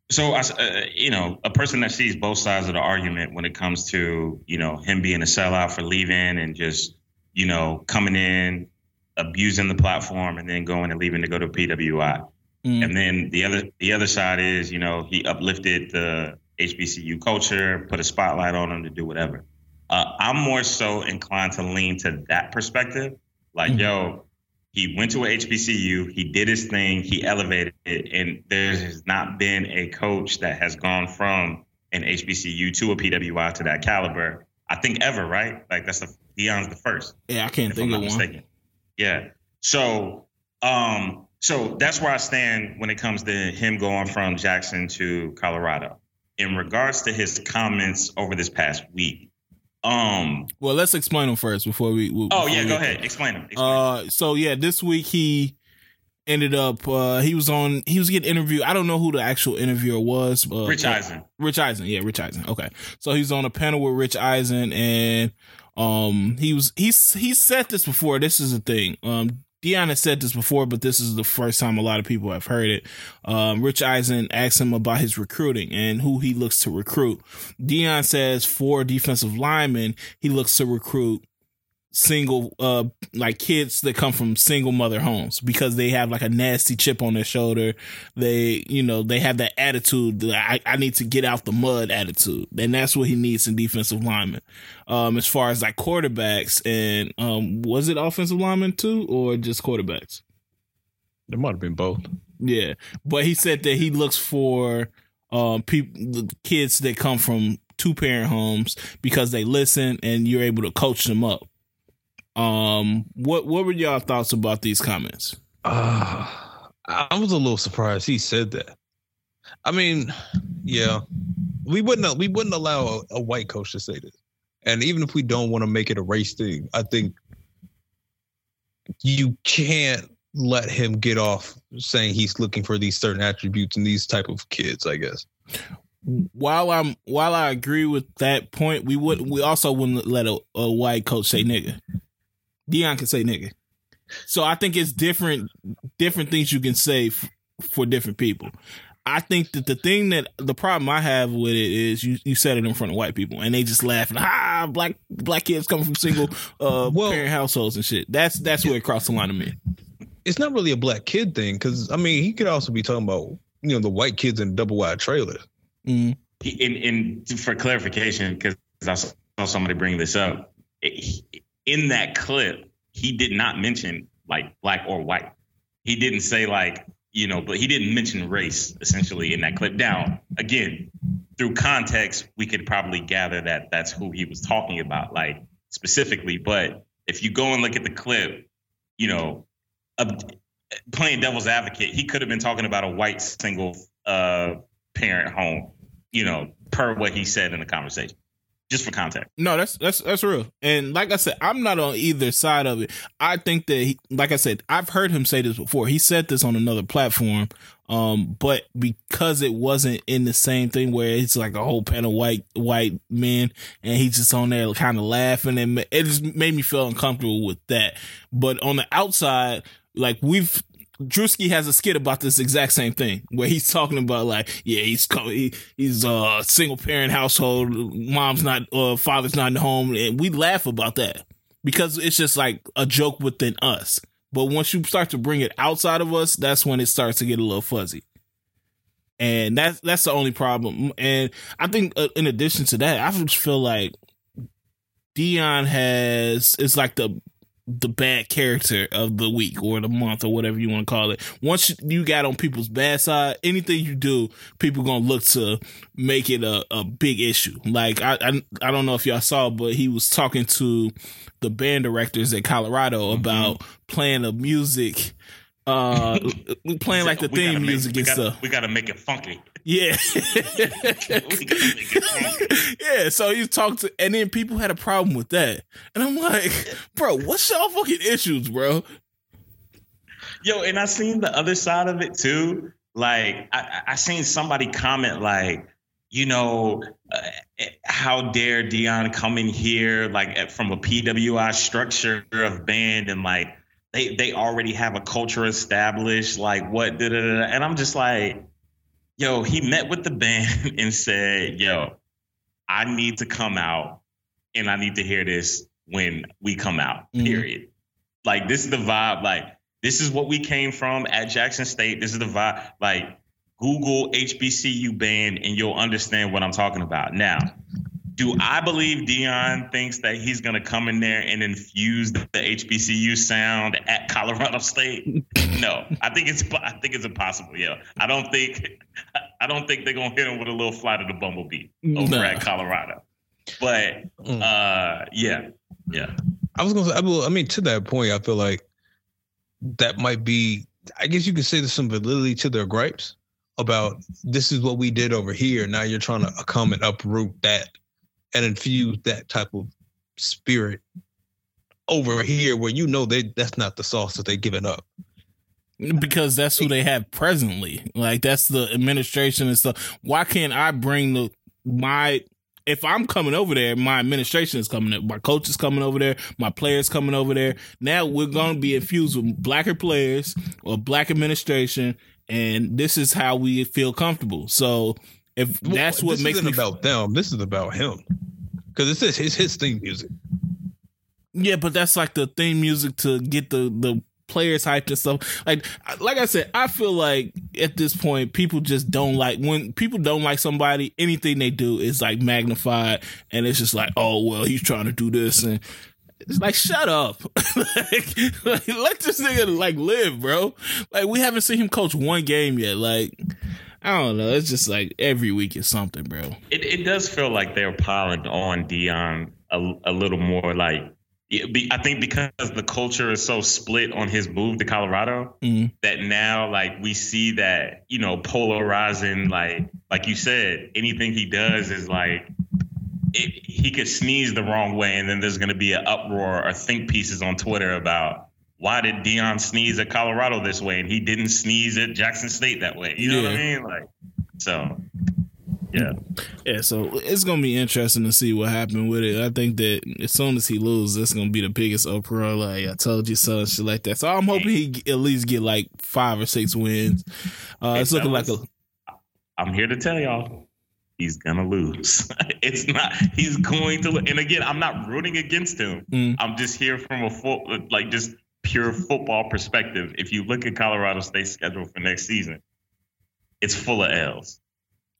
so I, uh, you know, a person that sees both sides of the argument when it comes to you know him being a sellout for leaving and just you know coming in, abusing the platform, and then going and leaving to go to PWI. Mm. And then the other the other side is, you know, he uplifted the HBCU culture, put a spotlight on him to do whatever. Uh, I'm more so inclined to lean to that perspective. Like, Mhm. yo, he went to a HBCU, he did his thing, he elevated it, and there has not been a coach that has gone from an HBCU to a PWI to that caliber. I think ever, right? Like that's the Deion's the first Yeah, I can't I'm think not of one. mistaken. Yeah. So, um, so that's where I stand when it comes to him going from Jackson to Colorado. In regards to his comments over this past week, um, Well, let's explain them first before we. oh yeah, we go ahead, explain them. there. Uh, so yeah, this week he ended up uh he was on he was getting interviewed. I don't know who the actual interviewer was uh, rich eisen. Rich eisen. Yeah rich eisen. Okay. So he's on a panel with rich eisen and um he was he's he said this before. This is a thing. Um Deion has said this before, but this is the first time a lot of people have heard it. Um, Rich Eisen asked him about his recruiting and who he looks to recruit. Deion says for defensive linemen, he looks to recruit single uh like kids that come from single mother homes because they have like a nasty chip on their shoulder. They you know they have that attitude that I, I need to get out the mud attitude. And that's what he needs in defensive linemen. Um as far as like quarterbacks and um was it offensive linemen too or just quarterbacks? It might have been both. Yeah. But he said that he looks for um people kids that come from two parent homes because they listen and you're able to coach them up um, what what were y'all thoughts about these comments? Uh, I was a little surprised he said that. I mean, yeah, we wouldn't we wouldn't allow a, a white coach to say this. And even if we don't want to make it a race thing, I think you can't let him get off saying he's looking for these certain attributes in these type of kids. I guess. While I'm while I agree with that point, we would we also wouldn't let a, a white coach say nigga. Deion can say nigga. So I think it's different different things you can say f- for different people. I think that the thing that the problem I have with it is you you said it in front of white people and they just laughing. Ah, black black kids coming from single uh, [laughs] well, parent households and shit. That's that's where it crossed the line to me. It's not really a black kid thing because I mean he could also be talking about you know the white kids in double wide trailers. Mm-hmm. In in for clarification, because I saw somebody bring this up, in that clip, he did not mention like black or white. He didn't say like, you know, but he didn't mention race essentially in that clip. Now, again, through context, we could probably gather that that's who he was talking about, like specifically. But if you go and look at the clip, you know, playing devil's advocate, he could have been talking about a white single uh, parent home, you know, per what he said in the conversation just for context. No, that's that's that's real. And like I said, I'm not on either side of it. I think that, he, like I said, I've heard him say this before. He said this on another platform, um, but because it wasn't in the same thing where it's like a whole panel of white white men, and he's just on there kind of laughing, and it just made me feel uncomfortable with that. But on the outside, like we've Drewski has a skit about this exact same thing where he's talking about like, yeah, he's he, he's a single parent household, mom's not, uh, father's not in the home, and we laugh about that because it's just like a joke within us. But once you start to bring it outside of us, that's when it starts to get a little fuzzy. And that's that's the only problem. And I think uh, in addition to that, I just feel like Deion has it's like the the bad character of the week or the month or whatever you want to call it. Once you got on people's bad side, anything you do, people gonna look to make it a, a big issue. Like I, I, I don't know if y'all saw, but he was talking to the band directors at Colorado mm-hmm. about playing the music, uh, [laughs] playing like the theme music and stuff. We gotta make it funky. Yeah. [laughs] yeah. So you talked to, and then people had a problem with that. And I'm like, [laughs] bro, what's y'all fucking issues, bro? Yo, and I seen the other side of it too. Like, I, I seen somebody comment, like, you know, uh, how dare Deion come in here, like, from a PWI structure of band and, like, they, they already have a culture established, like, what, da, da, da. and I'm just like, yo, he met with the band [laughs] and said, yo, I need to come out and I need to hear this when we come out, mm-hmm. period. Mm-hmm. Like, this is the vibe. Like, this is what we came from at Jackson State. This is the vibe. Like, Google HBCU band and you'll understand what I'm talking about. Now, do I believe Deion thinks that he's going to come in there and infuse the HBCU sound at Colorado State? No, I think it's I think it's impossible. Yeah, I don't think I don't think they're going to hit him with a little flight of the bumblebee over no. at Colorado. But mm. uh, yeah, yeah. I was going to say, I mean, to that point, I feel like that might be. I guess you could say there's some validity to their gripes about this is what we did over here. Now you're trying to come and uproot that and infuse that type of spirit over here where you know they that's not the sauce that they're giving up. because that's who they have presently. Like that's the administration and stuff. Why can't I bring the my if I'm coming over there, my administration is coming. My coach is coming over there. My players coming over there. Now we're going to be infused with blacker players or black administration, and this is how we feel comfortable. So if that's what makes me about them, this is about him because it's his, his his theme music. Yeah, but that's like the theme music to get the the players hyped and stuff. Like like I said, I feel like at this point people just don't like when people don't like somebody, anything they do is like magnified and it's just like, oh well, he's trying to do this and it's like shut up. [laughs] like, like, let this nigga like live, bro. Like we haven't seen him coach one game yet. Like I don't know. It's just like every week is something, bro. It it does feel like they're piling on Deion a, a little more like I think because the culture is so split on his move to Colorado mm-hmm. that now like we see that you know polarizing like like you said anything he does is like it, he could sneeze the wrong way and then there's going to be an uproar or think pieces on Twitter about why did Deion sneeze at Colorado this way and he didn't sneeze at Jackson State that way you know yeah. what I mean like so yeah. Yeah, so it's gonna be interesting to see what happened with it. I think that as soon as he loses, it's gonna be the biggest uproar. Like I told you so, shit like that. So I'm hoping he at least get like five or six wins. Uh, it's looking like a. I'm here to tell y'all, he's gonna lose. [laughs] it's not. He's going to. And again, I'm not rooting against him. Mm. I'm just here from a full, like just pure football perspective. If you look at Colorado State's schedule for next season, it's full of L's.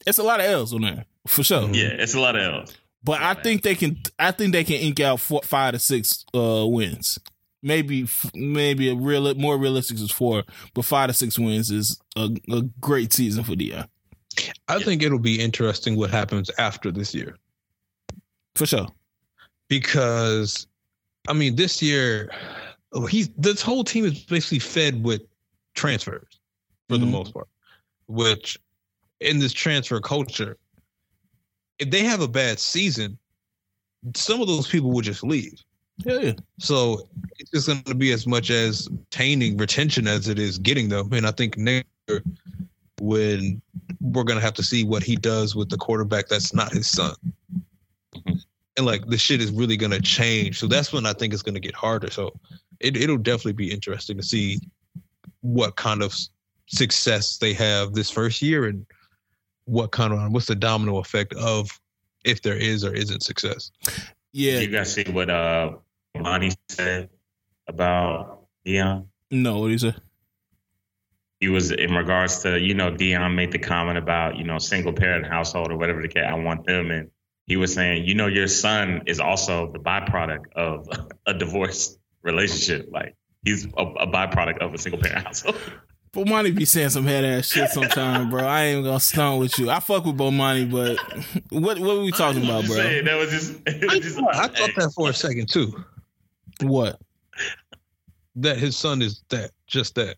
It's a lot of L's on there for sure. Yeah, it's a lot of L's. But I think they can. I think they can ink out four, five to six uh, wins. Maybe, maybe a real more realistic is four, but five to six wins is a, a great season for Di. I think it'll be interesting what happens after this year. For sure. Because, I mean, this year, he's this whole team is basically fed with transfers for mm-hmm. the most part, which in this transfer culture, if they have a bad season, some of those people will just leave. Yeah. So it's just going to be as much as obtaining retention as it is getting them. And I think next year, when we're going to have to see what he does with the quarterback that's not his son. And like the shit is really going to change. So that's when I think it's going to get harder. So it, it'll definitely be interesting to see what kind of success they have this first year and what kind of what's the domino effect of if there is or isn't success. Yeah. You guys see what uh Monty said about Deion? No, what did he say? He was in regards to, you know, Deion made the comment about, you know, single parent household or whatever the case. I want them. And he was saying, you know, your son is also the byproduct of [laughs] a divorce relationship. Like he's a, a byproduct of a single parent [laughs] household. Bomani be saying some head ass shit sometimes, bro. I ain't gonna stunt with you. I fuck with Bomani, but what what were we talking about, bro? Saying, that was just, [laughs] was just I thought that for a second too. What? That his son is that just that.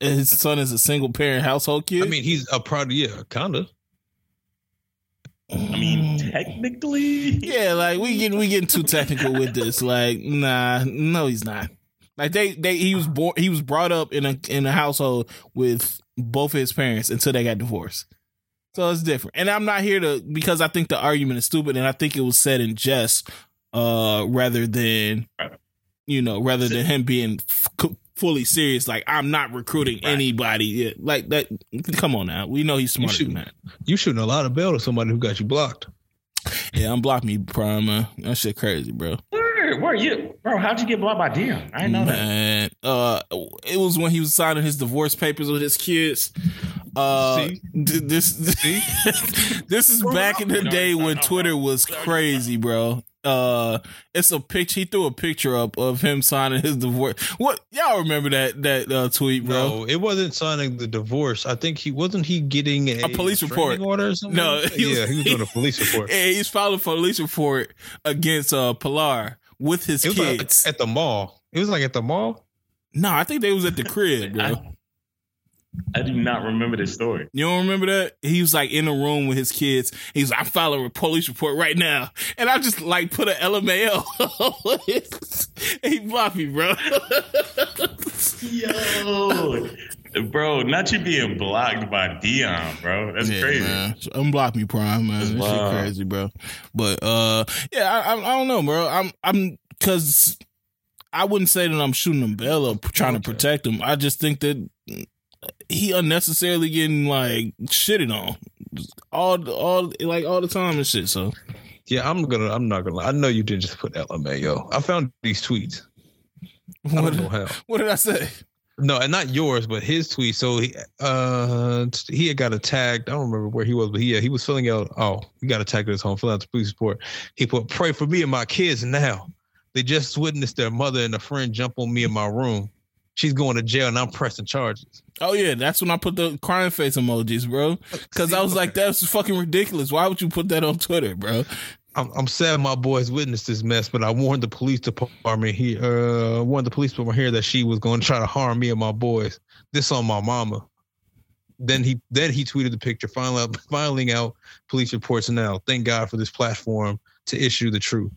his son is a single parent household kid. I mean, he's a product. Yeah, kinda. I mean, technically, yeah. Like we get we getting too technical with this. Like, nah, no, he's not. Like they, they he was born he was brought up in a in a household with both of his parents until they got divorced. So it's different. And I'm not here to because I think the argument is stupid and I think it was said in jest uh rather than you know rather than him being fully serious like I'm not recruiting right. anybody yeah, like that come on now. We know he's smarter shooting, than that. You shooting a lot of bail to somebody who got you blocked. Yeah, unblock me, prime man. That shit crazy, bro where, where are you, bro? How'd you get blocked by Deion? I didn't know Man, that. Uh, it was when he was signing his divorce papers with his kids. Uh, this [laughs] this, this is back in the day when Twitter was crazy, bro. Uh, it's a picture. He threw a picture up of him signing his divorce. What y'all remember that that uh, tweet, bro? No, it wasn't signing the divorce. I think he wasn't he getting a, a police report order or something. No, he was, yeah, he was doing a police [laughs] report. Yeah, he's filed a police report against uh Pilar with his kids like at the mall. It was like at the mall. No, I think they was at the crib, [laughs] bro. I, I do not remember this story. You don't remember that? He was like in a room with his kids. He's like, I'm filing a police report right now. And I just like put an LMAO. [laughs] he blocked me, bro. Yo. Yo, not you being blocked by Deion, bro. That's Yeah, crazy. man. Unblock me, Prime, man. That's shit crazy, bro. But uh, yeah, I, I, I don't know, bro. I'm I'm because I wouldn't say that I'm shooting him Bell or trying to protect him. I just think that he unnecessarily getting like shitted on all all like all the time and shit. So Yeah, I'm gonna. I'm not gonna. lie. I know you didn't just put LMAO. I found these tweets. I what, don't know how. [laughs] what did I say? No, and not yours, but his tweet. So he uh he had got attacked. I don't remember where he was, but he he was filling out. Oh, he got attacked at his home, filling out the police report. He put, "Pray for me and my kids now. They just witnessed their mother and a friend jump on me in my room. She's going to jail, and I'm pressing charges." Oh yeah, that's when I put the crying face emojis, bro. Because I was like, that's fucking ridiculous. Why would you put that on Twitter, bro? I'm, I'm sad my boys witnessed this mess, but I warned the police department here, uh, warned the police department here that she was going to try to harm me and my boys. This on my mama. Then he then he tweeted the picture, out, filing out police reports now. Thank God for this platform to issue the truth.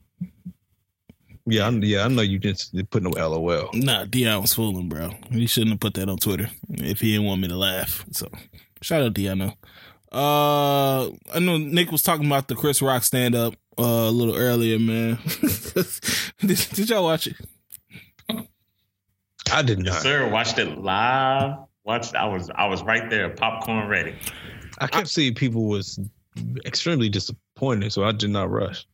Yeah, I, yeah, I know you just didn't put no LOL. Nah, Deion was fooling, bro. He shouldn't have put that on Twitter if he didn't want me to laugh. So, shout out Deion. though. Uh, I know Nick was talking about the Chris Rock stand up uh, a little earlier, man. [laughs] did, did y'all watch it? I did not. sir. Watched it live. Watched. I was. I was right there, popcorn ready. I kept seeing people was extremely disappointed, so I did not rush.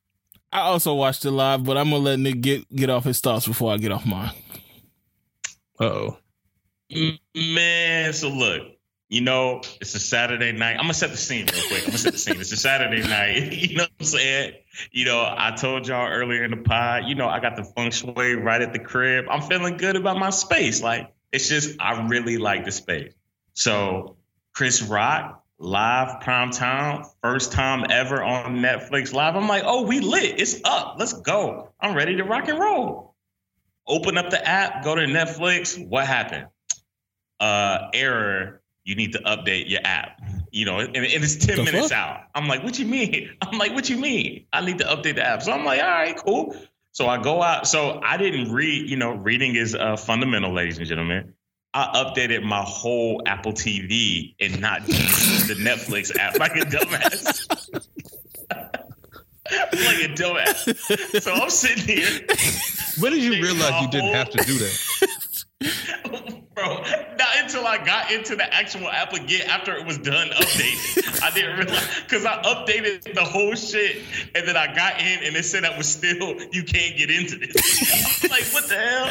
I also watched it live, but I'm gonna let Nick get get off his thoughts before I get off mine. Uh oh. Man, so look, you know, it's a Saturday night. I'm gonna set the scene real quick. I'm gonna set the scene. It's a Saturday [laughs] night. [laughs] You know what I'm saying? You know, I told y'all earlier in the pod, you know, I got the feng shui right at the crib. I'm feeling good about my space. Like, it's just, I really like the space. So, Chris Rock, live prime time, first time ever on Netflix live. I'm like, oh, we lit. It's up. Let's go. I'm ready to rock and roll. Open up the app, go to Netflix. What happened? uh, error, you need to update your app. You know, and, and it's 10 The minutes fuck? out. I'm like, what you mean? [laughs] I'm like, what you mean? I need to update the app. So I'm like, all right, cool. So I go out. So I didn't read, you know, reading is uh, fundamental, ladies and gentlemen. I updated my whole Apple TV and not just [laughs] the Netflix app like a dumbass. [laughs] like a dumbass. So I'm sitting here When did you realize you didn't have to do that? [laughs] Bro, not until I got into the actual app again after it was done updating. I didn't realize because I updated the whole shit and then I got in and it said that was still you can't get into this. I'm like, what the hell?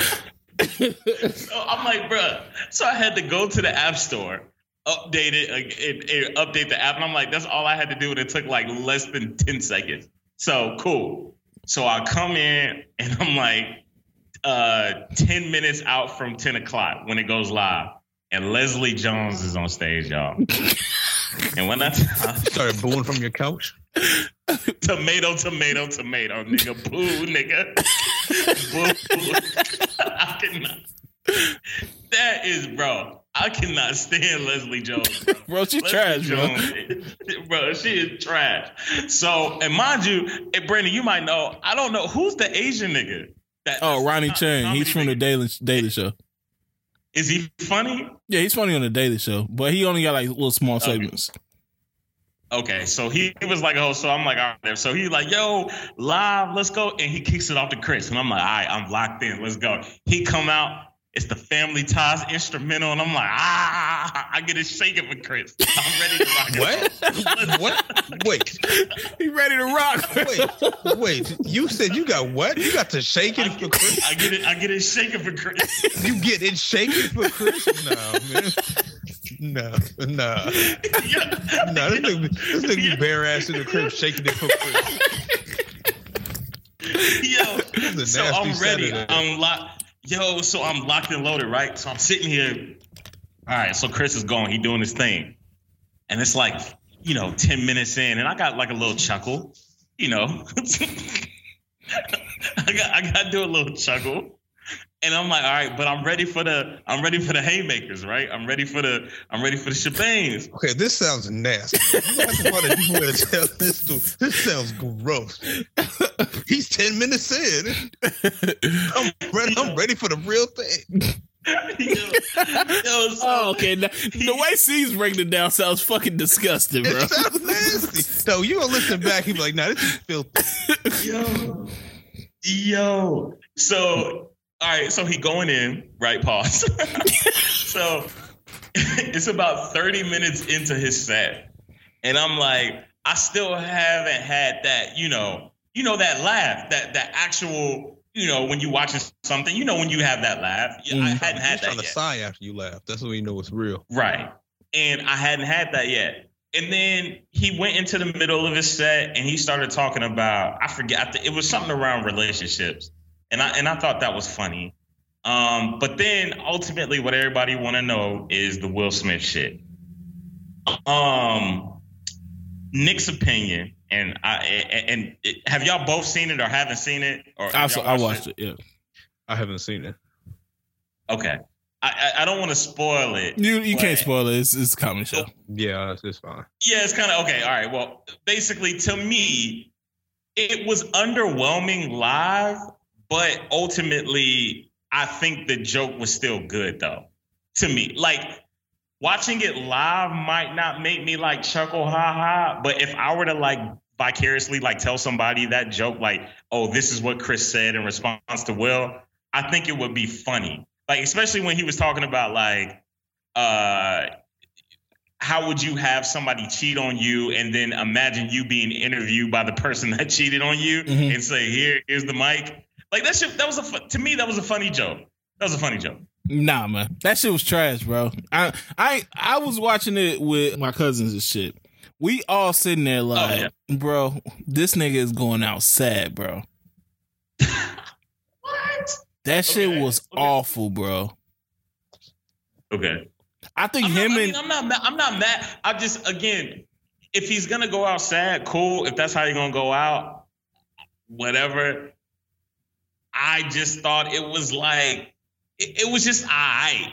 So I'm like, bruh. So I had to go to the app store, update it, and, and update the app, and I'm like, that's all I had to do, and it took like less than ten seconds. So cool. So I come in and I'm like, uh, 10 minutes out from 10 o'clock when it goes live. And Leslie Jones is on stage, y'all. [laughs] and when I Started [laughs] booing from your couch. tomato, tomato, tomato, nigga, boo, nigga, [laughs] boo. [laughs] I cannot. That is, bro. I cannot stand Leslie Jones. Bro. [laughs] Bro, she Leslie trash, bro. Jones, bro, she is trash. So, and mind you, hey, Brandon, you might know. I don't know who's the Asian nigga. That, Oh, Ronny Chieng. He's from the? Daily Daily Show. Is he funny? Yeah, he's funny on the Daily Show, but he only got like little small segments. Okay, so he, he was like, oh, so I'm like, all right. So he like, yo, live, let's go. And he kicks it off to Chris. And I'm like, all right, I'm locked in. Let's go. He come out. It's the Family Ties instrumental. And I'm like, ah, I get it shaking for Chris. I'm ready to rock. What? [laughs] what? Wait, He ready to rock. wait, wait. You said you got what? You got to shake I it for get, Chris? I get it. I get it shaking for Chris. You get it shaking for Chris? Nah, man. No, no. nah. This nigga, this nigga be bare ass in the crib shaking it for. Yo, This is a so I'm ready. Saturday. I'm locked. Yo, so I'm locked and loaded, right? So I'm sitting here. All right, so Chris is going. He doing his thing, and it's like you know, ten minutes in, and I got like a little chuckle. You know, [laughs] I got I got to do a little chuckle. And I'm like, all right, but I'm ready for the I'm ready for the haymakers, right? I'm ready for the I'm ready for the shebangs. Okay, this sounds nasty. You to want to tell this story. This sounds gross. He's ten minutes in. I'm ready. I'm ready for the real thing. yo, [laughs] Yo, so, Oh, okay. Now, the way C's breaking it down sounds fucking disgusting, bro. It sounds nasty. No, you gonna listen back? He be like, "Nah, this is filthy." yo, yo. So, all right. So he going in, right? Pause. [laughs] so [laughs] it's about 30 minutes into his set. And I'm like, I still haven't had that, you know, you know, that laugh, that that actual, you know, when you watching something, you know, when you have that laugh. I Mhm. hadn't had He's trying that to yet. sigh after you laugh. That's when you know it's real. Right. And I hadn't had that yet. And then he went into the middle of his set and he started talking about I forget I thi- it was something around relationships. And I and I thought that was funny. Um, but then ultimately what everybody want to know is the Will Smith shit. Um Nick's opinion and I and, and have y'all both seen it or haven't seen it or I, have saw, I watched it. Yeah, I haven't seen it. Okay. I, I, I don't want to spoil it. you you can't spoil it. It's, it's a comedy show. Yeah, it's, it's fine. Yeah, it's kind of okay. All right. Well, basically, to me, it was underwhelming live, but ultimately, I think the joke was still good, though. To me, like watching it live might not make me like chuckle, ha ha. But if I were to like vicariously like tell somebody that joke, like, oh, this is what Chris said in response to Will, I think it would be funny. Like, especially when he was talking about like, uh, how would you have somebody cheat on you and then imagine you being interviewed by the person [laughs] that cheated on you Mhm. and say, here, here's the mic. Like that shit, that was a to me that was a funny joke. That was a funny joke. Nah, man, that shit was trash, bro. I I I was watching it with my cousins and shit. We all sitting there oh, like, bro, this nigga is going out sad, bro. [laughs] What? That shit Okay, was okay. awful, bro. Okay. I think I'm not, him I and mean, I'm not mad. I'm not mad. I just again, if he's gonna go out sad, cool. If that's how you're gonna go out, whatever. I just thought it was like it, it was just alright.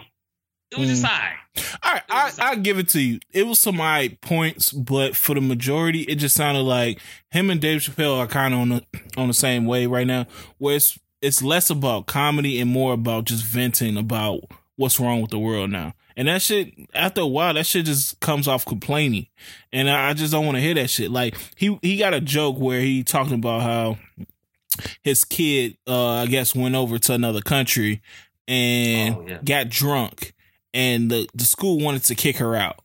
It was just Mm. alright. All right, I, I give it to you. It was some high points, but for the majority, it just sounded like him and Dave Chappelle are kind of on the on the same way right now, where it's it's less about comedy and more about just venting about what's wrong with the world now. And that shit, after a while, that shit just comes off complaining, and I, I just don't want to hear that shit. Like he he got a joke where he talking about how his kid, uh, I guess, went over to another country and Oh, yeah. got drunk and the, the school wanted to kick her out.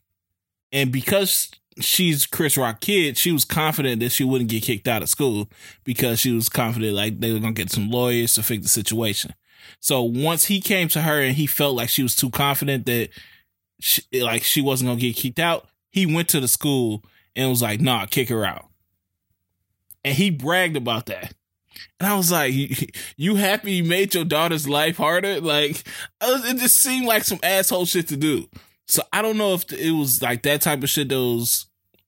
And because she's Chris Rock kid, she was confident that she wouldn't get kicked out of school because she was confident like they were gonna get some lawyers to fix the situation. So once he came to her and he felt like she was too confident that she, like she wasn't gonna get kicked out, he went to the school and was like, "Nah, kick her out." And he bragged about that. And I was like, "You, happy you made your daughter's life harder?" Like, uh, it just seemed like some asshole shit to do. So I don't know if it was like that type of shit that was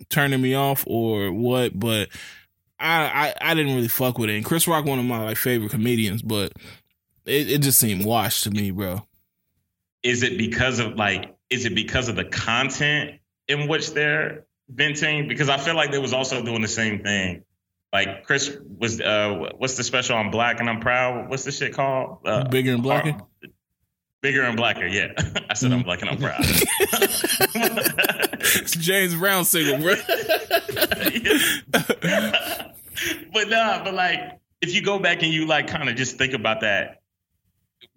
turning me off or what, but I I, I didn't really fuck with it. And Chris Rock, one of my like favorite comedians, but it, it just seemed washed to me, bro. Is it because of like is it because of the content in which they're venting? Because I feel like they was also doing the same thing. Like Chris was uh what's the special on Black and I'm Proud? What's the shit called? Uh, Bigger and blacker. Bigger and blacker, yeah. [laughs] I said I'm black and I'm proud. [laughs] It's James Brown single, bro. [laughs] but nah, but like if you go back and you like kind of just think about that,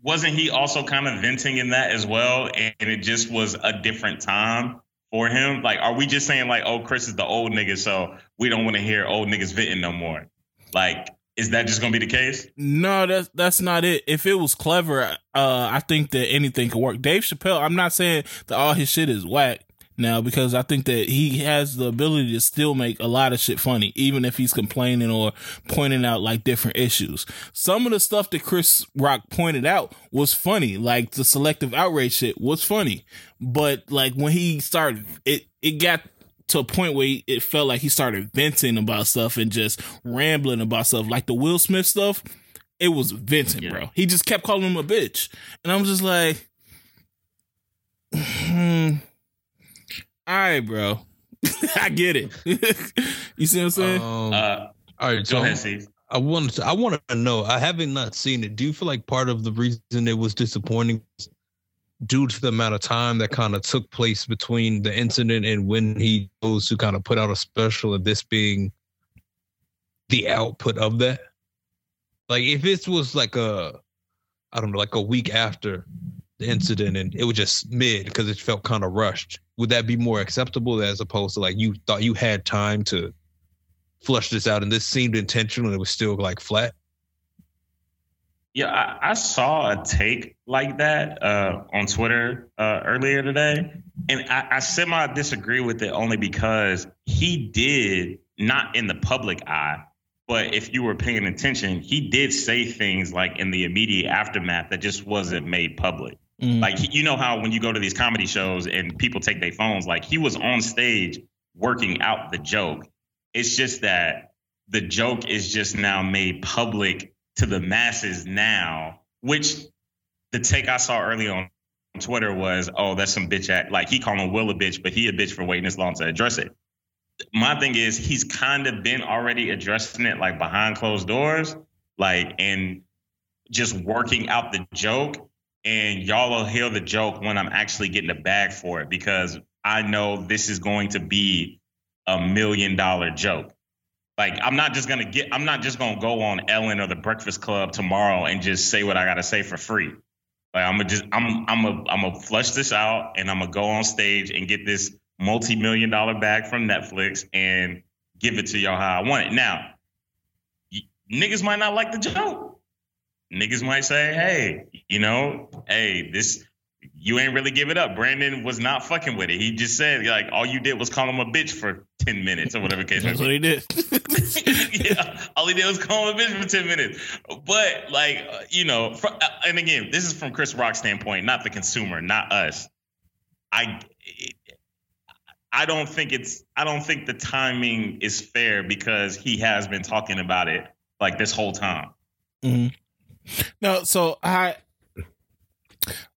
wasn't he also kind of venting in that as well? And it just was a different time for him. Like, are we just saying like, oh, Chris is the old nigga, so we don't want to hear old niggas venting no more? Like, is that just gonna be the case? No, that's that's not it. If it was clever, uh, I think that anything could work. Dave Chappelle, I'm not saying that all his shit is whack now because I think that he has the ability to still make a lot of shit funny, even if he's complaining or pointing out like different issues. Some of the stuff that Chris Rock pointed out was funny, like the selective outrage shit was funny, but like when he started, it it got to a point where he, it felt like he started venting about stuff and just rambling about stuff, like the Will Smith stuff. It was venting, Yeah. bro. He just kept calling him a bitch, and I'm just like, [sighs] hmm, all right, bro. [laughs] I get it. [laughs] you see what I'm saying? Um, Uh, all right, go so ahead, Steve. I wanted to, I wanted to know. I haven't not seen it. Do you feel like part of the reason it was disappointing due to the amount of time that kind of took place between the incident and when he chose to kind of put out a special and this being the output of that. Like if this was like a I don't know, like a week after the incident and it was just mid because it felt kind of rushed, would that be more acceptable as opposed to like you thought you had time to flush this out and this seemed intentional and it was still like flat? Yeah, I, I, saw a take like that uh, on Twitter uh, earlier today, and I, I semi disagree with it only because he did not in the public eye, but if you were paying attention, he did say things like in the immediate aftermath that just wasn't made public. Mm. Like you know how when you go to these comedy shows and people take their phones, like he was on stage working out the joke. It's just that the joke is just now made public to the masses now, which the take I saw early on Twitter was, oh, that's some bitch act. Like he calling Will a bitch, but he a bitch for waiting this long to address it. My thing is he's kind of been already addressing it like behind closed doors, like and just working out the joke. And y'all will hear the joke when I'm actually getting a bag for it because I know this is going to be a million dollar joke. Like I'm not just gonna get I'm not just gonna go on Ellen or the Breakfast Club tomorrow and just say what I gotta say for free. Like I'm gonna just I'm I'm a I'm gonna flush this out and I'm gonna go on stage and get this multi-million dollar bag from Netflix and give it to y'all how I want it. Now, niggas might not like the joke. Niggas might say, hey, you know, hey, this you ain't really give it up. Brandon was not fucking with it. He just said like all you did was call him a bitch for ten minutes or whatever case. That's what he did. [laughs] yeah, all he did was call him a bitch for ten minutes. But like uh, you know, uh, and again, this is from Chris Rock's standpoint, not the consumer, not us. I. I don't think it's I don't think the timing is fair because he has been talking about it like this whole time. Mm-hmm. No, so I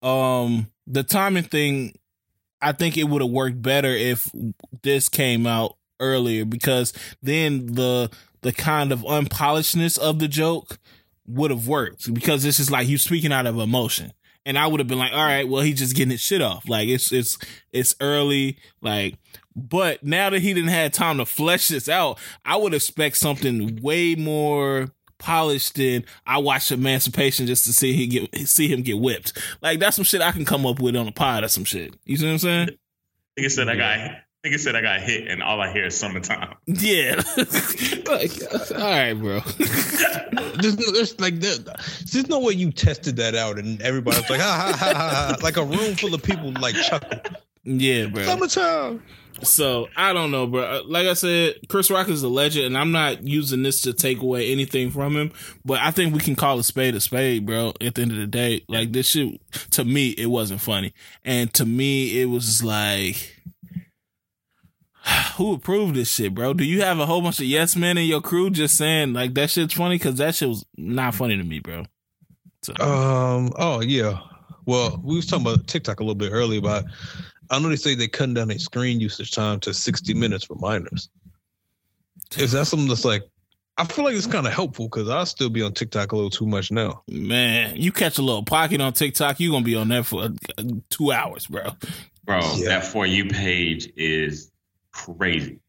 um the timing thing I think it would have worked better if this came out earlier because then the the kind of unpolishedness of the joke would have worked because this is like you speaking out of emotion. And I would have been like, all right, well, he's just getting his shit off. Like it's it's it's early, like but now that he didn't have time to flesh this out, I would expect something way more polished in I watched Emancipation just to see he get see him get whipped. Like that's some shit I can come up with on a pod or some shit. You see what I'm saying? I think said I got I said I got hit and all I hear is summertime. Yeah. [laughs] like, uh, all right, bro. [laughs] there's, there's like there, there's no way you tested that out and everybody's like ha ha ha ha, ha. like a room full of people like chuckle. Yeah, bro. Summertime. So I don't know, bro. Uh, like I said, Chris Rock is a legend, and I'm not using this to take away anything from him. But I think we can call a spade a spade, bro. At the end of the day, like this shit, to me, it wasn't funny, and to me, it was like, [sighs] who approved this shit, bro? Do you have a whole bunch of yes men in your crew just saying like that shit's funny? Because that shit was not funny to me, bro. So. Um. Oh yeah. Well, we was talking about TikTok a little bit earlier, but I know they say they cutting down their screen usage time to 60 minutes for minors. Is that something that's like I feel like it's kind of helpful because I'll still be on TikTok a little too much now. Man, you catch a little pocket on TikTok, you're gonna be on there for uh, two hours, bro. Bro, yeah. that for you page is crazy.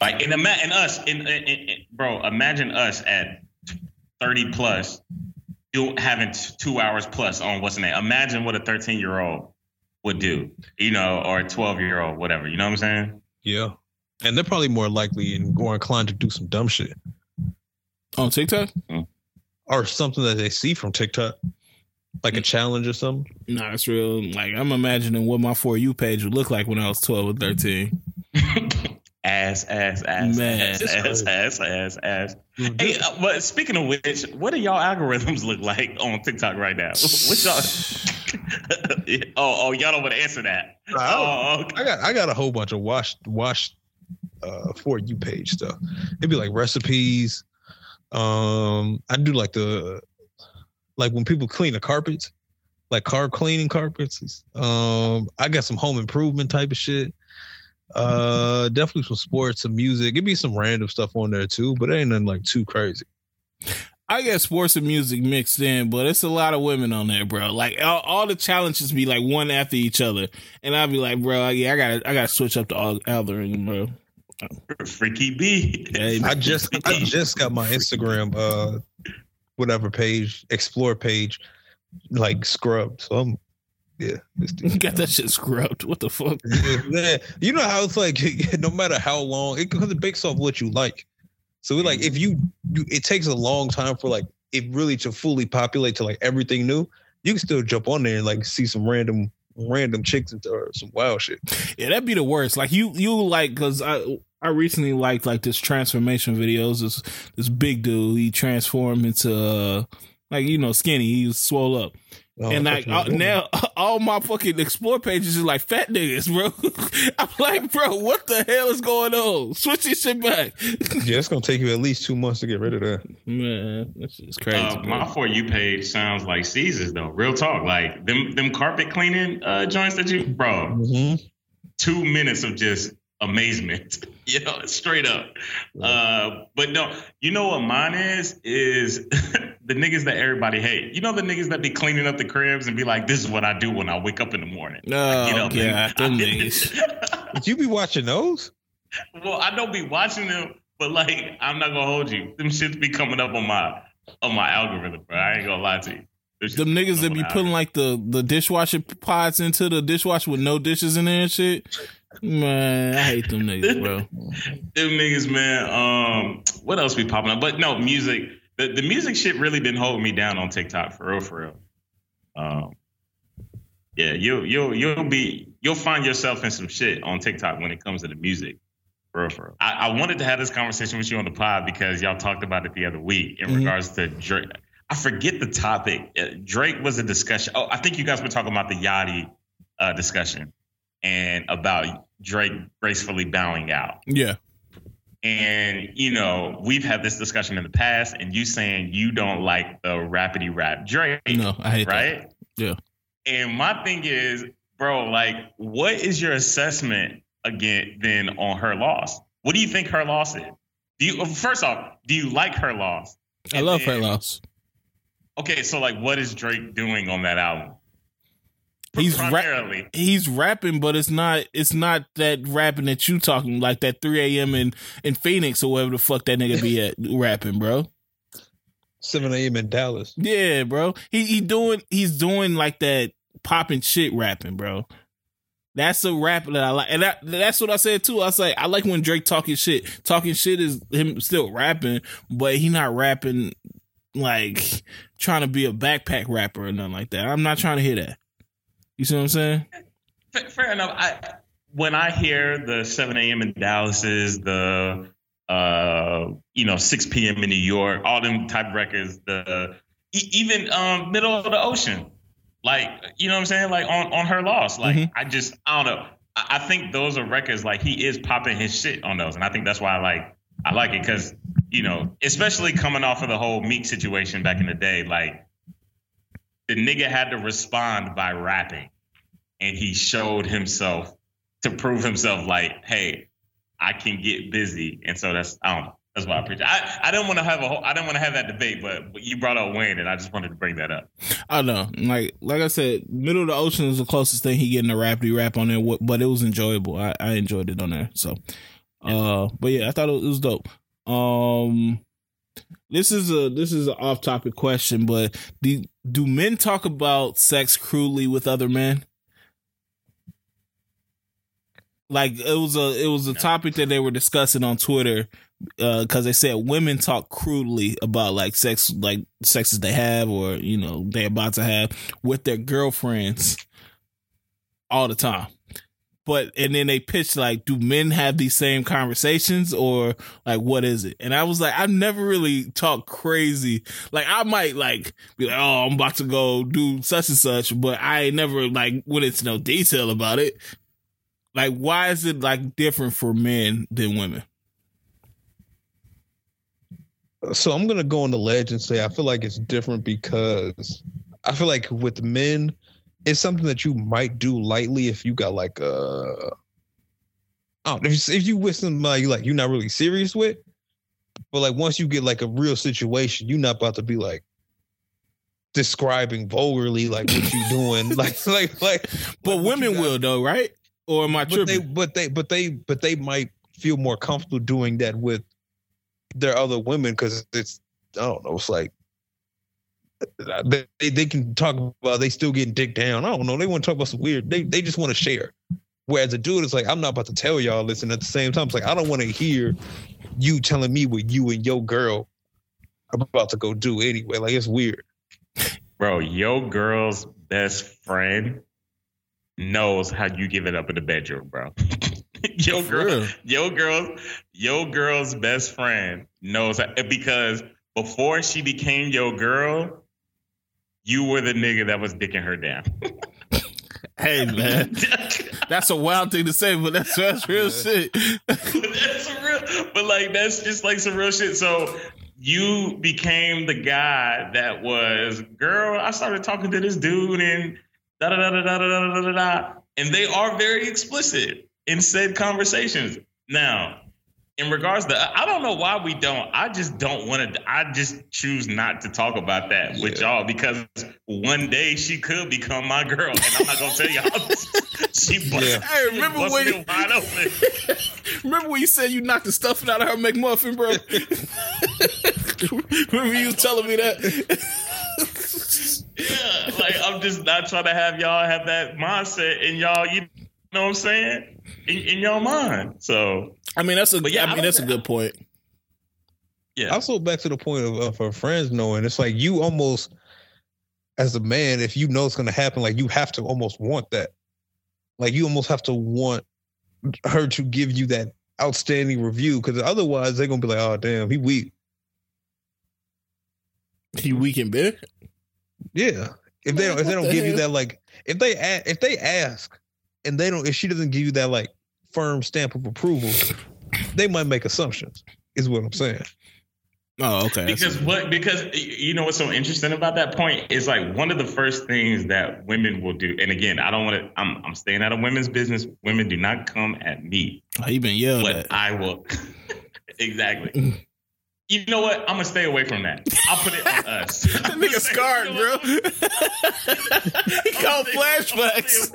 Like, and imagine us, in, in, in, bro, imagine us at 30 plus, you having two hours plus on what's the name. Imagine what a 13 year old would do, you know, or a 12 year old, whatever. You know what I'm saying? Yeah. And they're probably more likely and more inclined to do some dumb shit on TikTok mm-hmm. or something that they see from TikTok, like a mm. challenge or something. Nah, it's real. Like I'm imagining what my for you page would look like when I was 12 or 13. [laughs] ass, ass, ass, Man, ass, ass, ass, ass, ass. Hey, uh, but speaking of which, what do y'all algorithms look like on TikTok right now? [laughs] What y'all? [laughs] oh, oh, y'all don't want to answer that. oh, okay. I got, I got a whole bunch of wash, wash, uh, for you page stuff. It'd be like recipes. Um, I do like the, like when people clean the carpets, like car cleaning carpets. Um, I got some home improvement type of shit. Uh, definitely some sports, some music. Give me some random stuff on there too, but it ain't nothing like too crazy. I get sports and music mixed in, but it's a lot of women on there, bro. Like all, all the challenges be like one after each other, and I'd be like, bro, yeah, I gotta, I gotta switch up the al- algorithm, bro. Freaky B. Hey, I just I just got my Instagram uh whatever page, explore page, like scrubbed. So I'm yeah. [laughs] you got that shit scrubbed. What the fuck? [laughs] yeah, you know how it's like [laughs] no matter how long it because it based off what you like. So we like if you, you it takes a long time for like it really to fully populate to like everything new. You can still jump on there and like see some random random chicks into or some wild shit. Yeah, that'd be the worst. Like you, you like because I, I recently liked like this transformation videos. This this big dude, he transformed into uh, like you know skinny. He was swole up. Oh, and like thought uh, now, [laughs] all my fucking explore pages is like fat niggas, bro. [laughs] I'm like, bro, what the hell is going on? Switch this shit back, [laughs] yeah, it's gonna take you at least two months to get rid of that. man. This is crazy. Uh, my for you page sounds like Caesars though. Real talk, like them them carpet cleaning uh, joints that you, bro. Mm-hmm. Two minutes of just amazement, you know, straight up. Uh, but no, you know what mine is is the niggas that everybody hate. You know the niggas that be cleaning up the cribs and be like, "This is what I do when I wake up in the morning." No, get Oh up god, and- them [laughs] niggas. [laughs] Did you be watching those? well, I don't be watching them, but like, I'm not gonna hold you. Them shits be coming up on my on my algorithm, bro. I ain't gonna lie to you. shits Them niggas that be putting like the the dishwasher pods into the dishwasher with no dishes in there and shit. Man, I hate them niggas, bro. [laughs] Them niggas, man. Um, what else be popping up? But no, music. The, the music shit really been holding me down on TikTok for real, for real. Um, yeah, you'll you'll you'll be you'll find yourself in some shit on TikTok when it comes to the music. For real, for real. I, I wanted to have this conversation with you on the pod because y'all talked about it the other week in Mhm. regards to Drake. I forget the topic. Uh, Drake was a discussion. Oh, I think you guys were talking about the Yachty uh, discussion and about Drake gracefully bowing out. Yeah. And you know, we've had this discussion in the past, and you saying you don't like the rapidy rap Drake, No, I hate that. Yeah. And my thing is, bro, like, what is your assessment again then on her loss? What do you think her loss is? Do you first off, do you like her loss? I And love then- her loss. Okay, so like, what is Drake doing on that album? He's ra- he's rapping, but it's not it's not that rapping that you talking like that 3 a.m. in in Phoenix or wherever the fuck that nigga be [laughs] at rapping, bro. 7 a.m. in Dallas. Yeah, bro. He he doing he's doing like that popping shit rapping, bro. That's a rap that I like, and that, that's what I said too. I say I like when Drake talking shit. Talking shit is him still rapping, but he not rapping like trying to be a backpack rapper or nothing like that. I'm not trying to hear that. You see what I'm saying? Fa- Fair enough. I when I hear the 7 a.m. in Dallas is the uh you know 6 p.m. in New York, all them type records, the even um middle of the ocean, like you know what I'm saying, like on on her loss. Like Mhm. I just I don't know. I, I think those are records like he is popping his shit on those, and I think that's why I like I like it because you know especially coming off of the whole Meek situation back in the day, like the nigga had to respond by rapping and he showed himself to prove himself like hey i can get busy and so that's i don't know that's why i appreciate i i didn't want to have a whole i didn't want to have that debate but, but you brought up wayne and i just wanted to bring that up I know. Like like I said, middle of the ocean is the closest thing he getting a rapidy rap on there, but it was enjoyable. I, I enjoyed it on there. So, uh, but yeah, I thought it was dope. Um, this is a this is an off topic question, but do do men talk about sex crudely with other men? Like it was a it was a No. topic that they were discussing on Twitter uh, because they said women talk crudely about like sex like sexes they have or you know they're about to have with their girlfriends all the time but and then they pitch like do men have these same conversations or like what is it? And i was like I've never really talk crazy. Like i might like be like oh i'm about to go do such and such but i never like went into no detail about it. Like why is it like different for men than women? So I'm gonna go on the ledge and say I feel like it's different because I feel like with men, it's something that you might do lightly if you got like a. I don't know, if, if you with somebody like you're not really serious with, But like once you get like a real situation, you're not about to be like describing vulgarly like what you're doing. [laughs] like like like But like women will though, right? Or am I but they but they but they but they might feel more comfortable doing that with their other women because it's I don't know, it's like they, they can talk about they still getting dick down. I don't know. They want to talk about some weird. They they just want to share. Whereas a dude is like, I'm not about to tell y'all this, and at the same time, it's like I don't want to hear you telling me what you and your girl are about to go do anyway. Like it's weird. Bro, your girl's best friend knows how you give it up in the bedroom, bro. [laughs] your girl, real. your girl, your girl's best friend knows how, because before she became your girl, you were the nigga that was dicking her down. Hey man, that's a wild thing to say, but that's that's real shit. that's real, but like that's just like some real shit. So you became the guy that was, girl. I started talking to this dude and da da da da da da da da da, and they are very explicit in said conversations. Now, in regards to, I don't know why we don't. I just don't want to. I just choose not to talk about that with y'all because one day she could become my girl, and I'm not gonna tell y'all. [laughs] she busted, Yeah. Hey, remember busted when- it wide open. [laughs] Remember when you said you knocked the stuffing out of her McMuffin, bro? [laughs] Remember you was telling me that? Yeah, like I'm just not trying to have y'all have that mindset in y'all. You know what I'm saying? In, in your mind. So I mean, that's a. But yeah, I I mean, don't- that's a good point. yeah, also back to the point of, of her friends knowing it's like you almost as a man if you know it's going to happen like you have to almost want that like you almost have to want her to give you that outstanding review because otherwise they're going to be like oh damn he weak He weak and bed. yeah if they don't if they don't the give you that like if they a- if they ask and they don't if she doesn't give you that like firm stamp of approval they might make assumptions is what i'm saying Oh, okay. Because what? Because you know what's so interesting about that point is like one of the first things that women will do. And again, I don't want to. I'm I'm staying out of women's business. Women do not come at me. Oh, he been yelled But at. I will. [laughs] exactly. Mm. You know what? I'm gonna stay away from that. I'll put it on [laughs] us. That nigga scarred, You know bro. [laughs] he called flashbacks.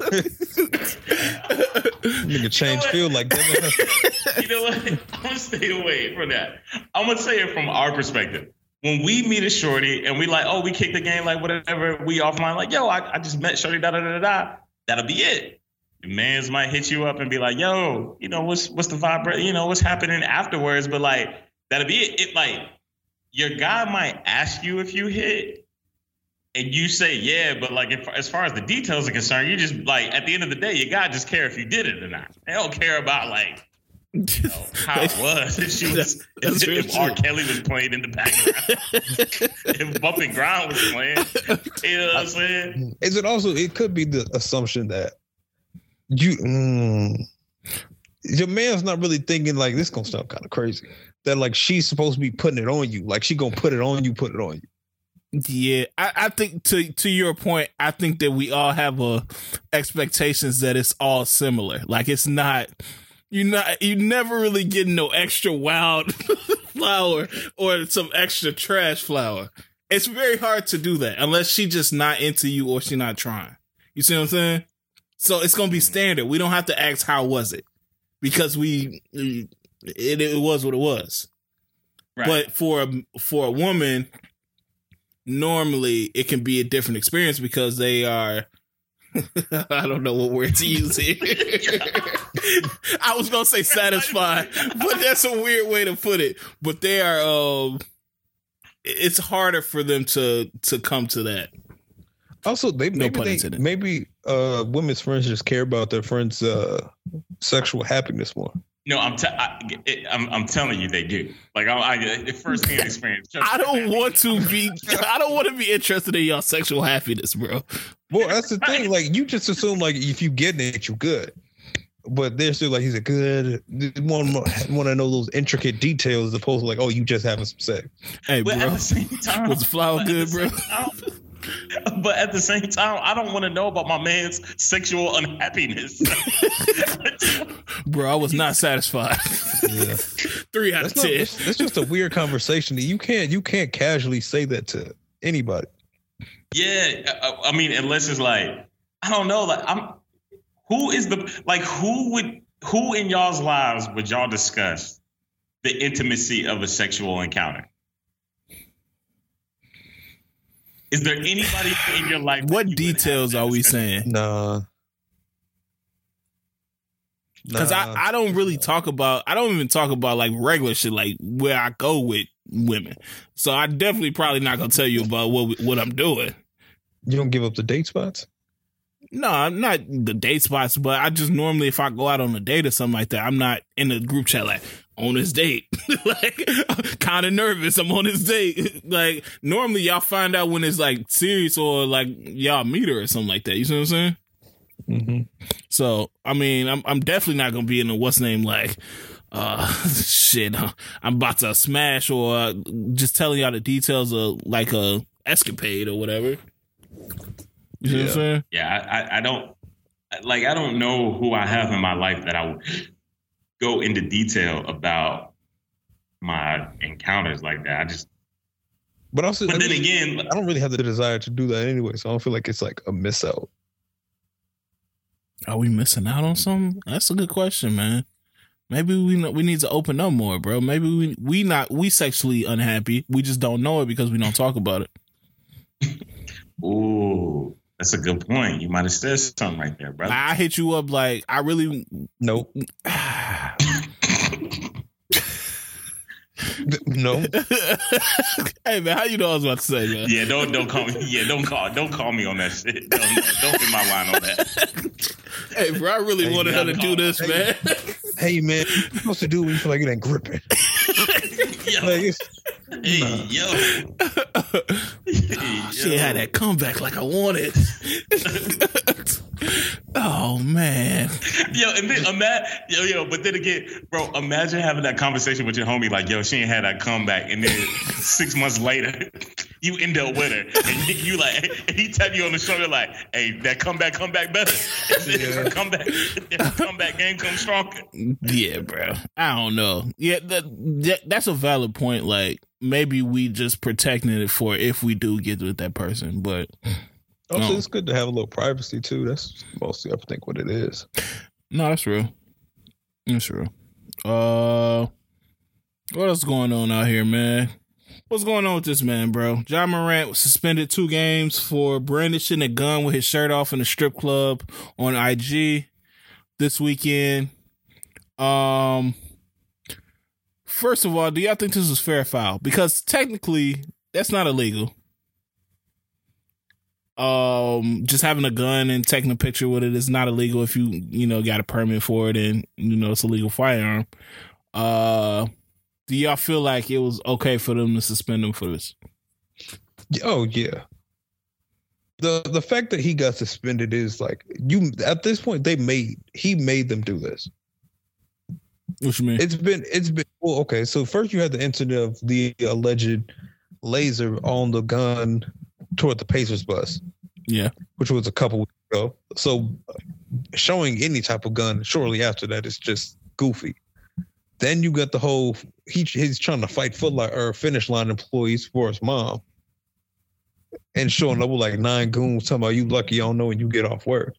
nigga change what? feel like that you know what? I'm gonna stay away from that. [laughs] I'm gonna say it from our perspective. When we meet a shorty and we like, oh, we kick the game, like whatever, we offline, like, yo, I, I just met shorty, da da da da da. That'll be it. The mans might hit you up and be like, yo, you know, what's what's the vibe, you know, what's happening afterwards? But like, that'll be it. It like your guy might ask you if you hit, and you say yeah, but like if, as far as the details are concerned, you just like at the end of the day, your guy just care if you did it or not. They don't care about like you know, [laughs] how it was. If [laughs] she was, That's- that's if, real if R. Kelly was playing in the background, [laughs] if Bump n' Grind was playing, you know what I'm saying? Is it also? It could be the assumption that you, mm, your man's not really thinking like this. Gonna sound kind of crazy. That like she's supposed to be putting it on you. Like she gonna put it on you, put it on you. Yeah, I, I think to to your point, I think that we all have uh, expectations that it's all similar. Like it's not you not you never really get no extra wild [laughs] flower or some extra trash flower. It's very hard to do that unless she just not into you or she not trying. You see what I'm saying? So it's gonna be standard. We don't have to ask how was it because we it, it was what it was. But for a for a woman, normally it can be a different experience because they are. [laughs] I don't know what word to use here. [laughs] I was gonna say satisfied, but that's a weird way to put it. But they are. Um, it's harder for them to to come to that. Also, they No maybe pun they, intended. maybe uh women's friends just care about their friends' uh sexual happiness more. No, I'm, te- I, it, I'm I'm telling you, they do. Like I, I first hand [laughs] experience. I don't want to be. I don't want to be interested in y'all sexual happiness, bro. Well, that's the thing. Like you just assume like if you get it, you're good. But they're still like he's a good. One want to know those intricate details as opposed to like oh you just having some sex. Hey, But bro, at the same time, [laughs] was the flower good, bro? time- [laughs] But at the same time, I don't want to know about my man's sexual unhappiness. [laughs] Bro, I was not satisfied. Yeah. [laughs] Three out That's of not. ten. It's, it's just a weird conversation. You can't. You can't casually say that to anybody. Yeah, I, I mean, unless it's like I don't know, like I'm who is the like who would who in y'all's lives would y'all discuss the intimacy of a sexual encounter? Is there anybody in your life? What you details are we saying? Nah. Because Nah. I, I don't really talk about I don't even talk about like regular shit like where I go with women. So I definitely probably not gonna tell you about what what I'm doing. you don't give up the date spots. No, I'm not the date spots, but I just normally if I go out on a date or something like that, I'm not in the group chat like on his date. [laughs] like kind of nervous. I'm on his date. [laughs] like normally y'all find out when it's like serious or like y'all meet her or something like that. You see what I'm saying? Mm-hmm. So I mean, I'm I'm definitely not gonna be in the what's name like, uh, [laughs] shit. I'm about to smash or uh, just telling y'all the details of like a escapade or whatever. You see what I'm saying? Yeah, I, I, I don't like. I don't know who I have in my life that I would go into detail about my encounters like that. I just, But also, but I, then mean, again, I don't really have the desire to do that anyway, so I don't feel like it's like a miss out. Are we missing out on something? That's a good question, man. Maybe we we need to open up more, bro. Maybe we we not we sexually unhappy. We just don't know it because we don't talk about it. [laughs] ooh, that's a good point. You might have said something right there, brother. I hit you up like I really. Nope. [sighs] [laughs] no. hey man, how you know I was about to say man? Yeah, don't don't call me. Yeah, don't call don't call me on that shit. Don't, don't hit my line on that. [laughs] Hey bro, I really Hey, wanted her to do this, hey. man. Hey man, what you supposed to do when you feel like it ain't gripping? [laughs] Yo, Like it's, hey, nah. yo. she Yo. had that comeback like I wanted. Oh man, Yo, and then imagine, yo, yo, but then again, bro, imagine having that conversation with your homie, like, yo, she ain't had that comeback, and then six months later, [laughs] you end up with her, and you, [laughs] you like, and he tap you on the shoulder, like, hey, that comeback, comeback better. Yeah. her comeback, her comeback game comes stronger. yeah, bro. I don't know. Yeah, that, that that's a valid point. Like maybe we just protecting it for if we do get with that person, but also it's good to have a little privacy too. That's mostly I think what it is. No, that's real. That's real. Uh, what else going on out here, man? What's going on with this man, bro? Ja Morant was suspended two games for brandishing a gun with his shirt off in a strip club on IG this weekend. Um, first of all, do y'all think this was fair foul? Because technically, that's not illegal. Um, just having a gun and taking a picture with it is not illegal if you you know got a permit for it and you know it's a legal firearm. Uh, do y'all feel like it was okay for them to suspend him for this? Oh yeah. The the fact that he got suspended is like you at this point they made he made them do this. What you mean? It's been it's been well okay. So first you had the incident of the alleged laser on the gun toward the Pacers bus, yeah, which was a couple weeks ago. So showing any type of gun shortly after that is just goofy. Then you got the whole he he's trying to fight foot line or finish line employees for his mom. And showing up with like nine goons talking about you lucky don't know when you get off work.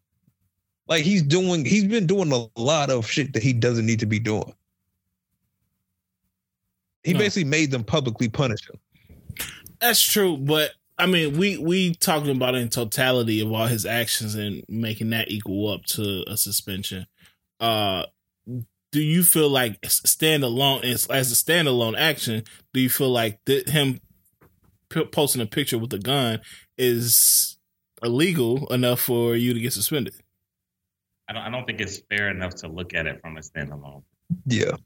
Like he's doing he's been doing a lot of shit that he doesn't need to be doing. He No. basically made them publicly punish him. that's true. But I mean, we we talking about in totality of all his actions and making that equal up to a suspension. Uh, do you feel like standalone as, as a standalone action? Do you feel like that him p- posting a picture with a gun is illegal enough for you to get suspended? I don't, I don't think it's fair enough to look at it from a standalone. Yeah.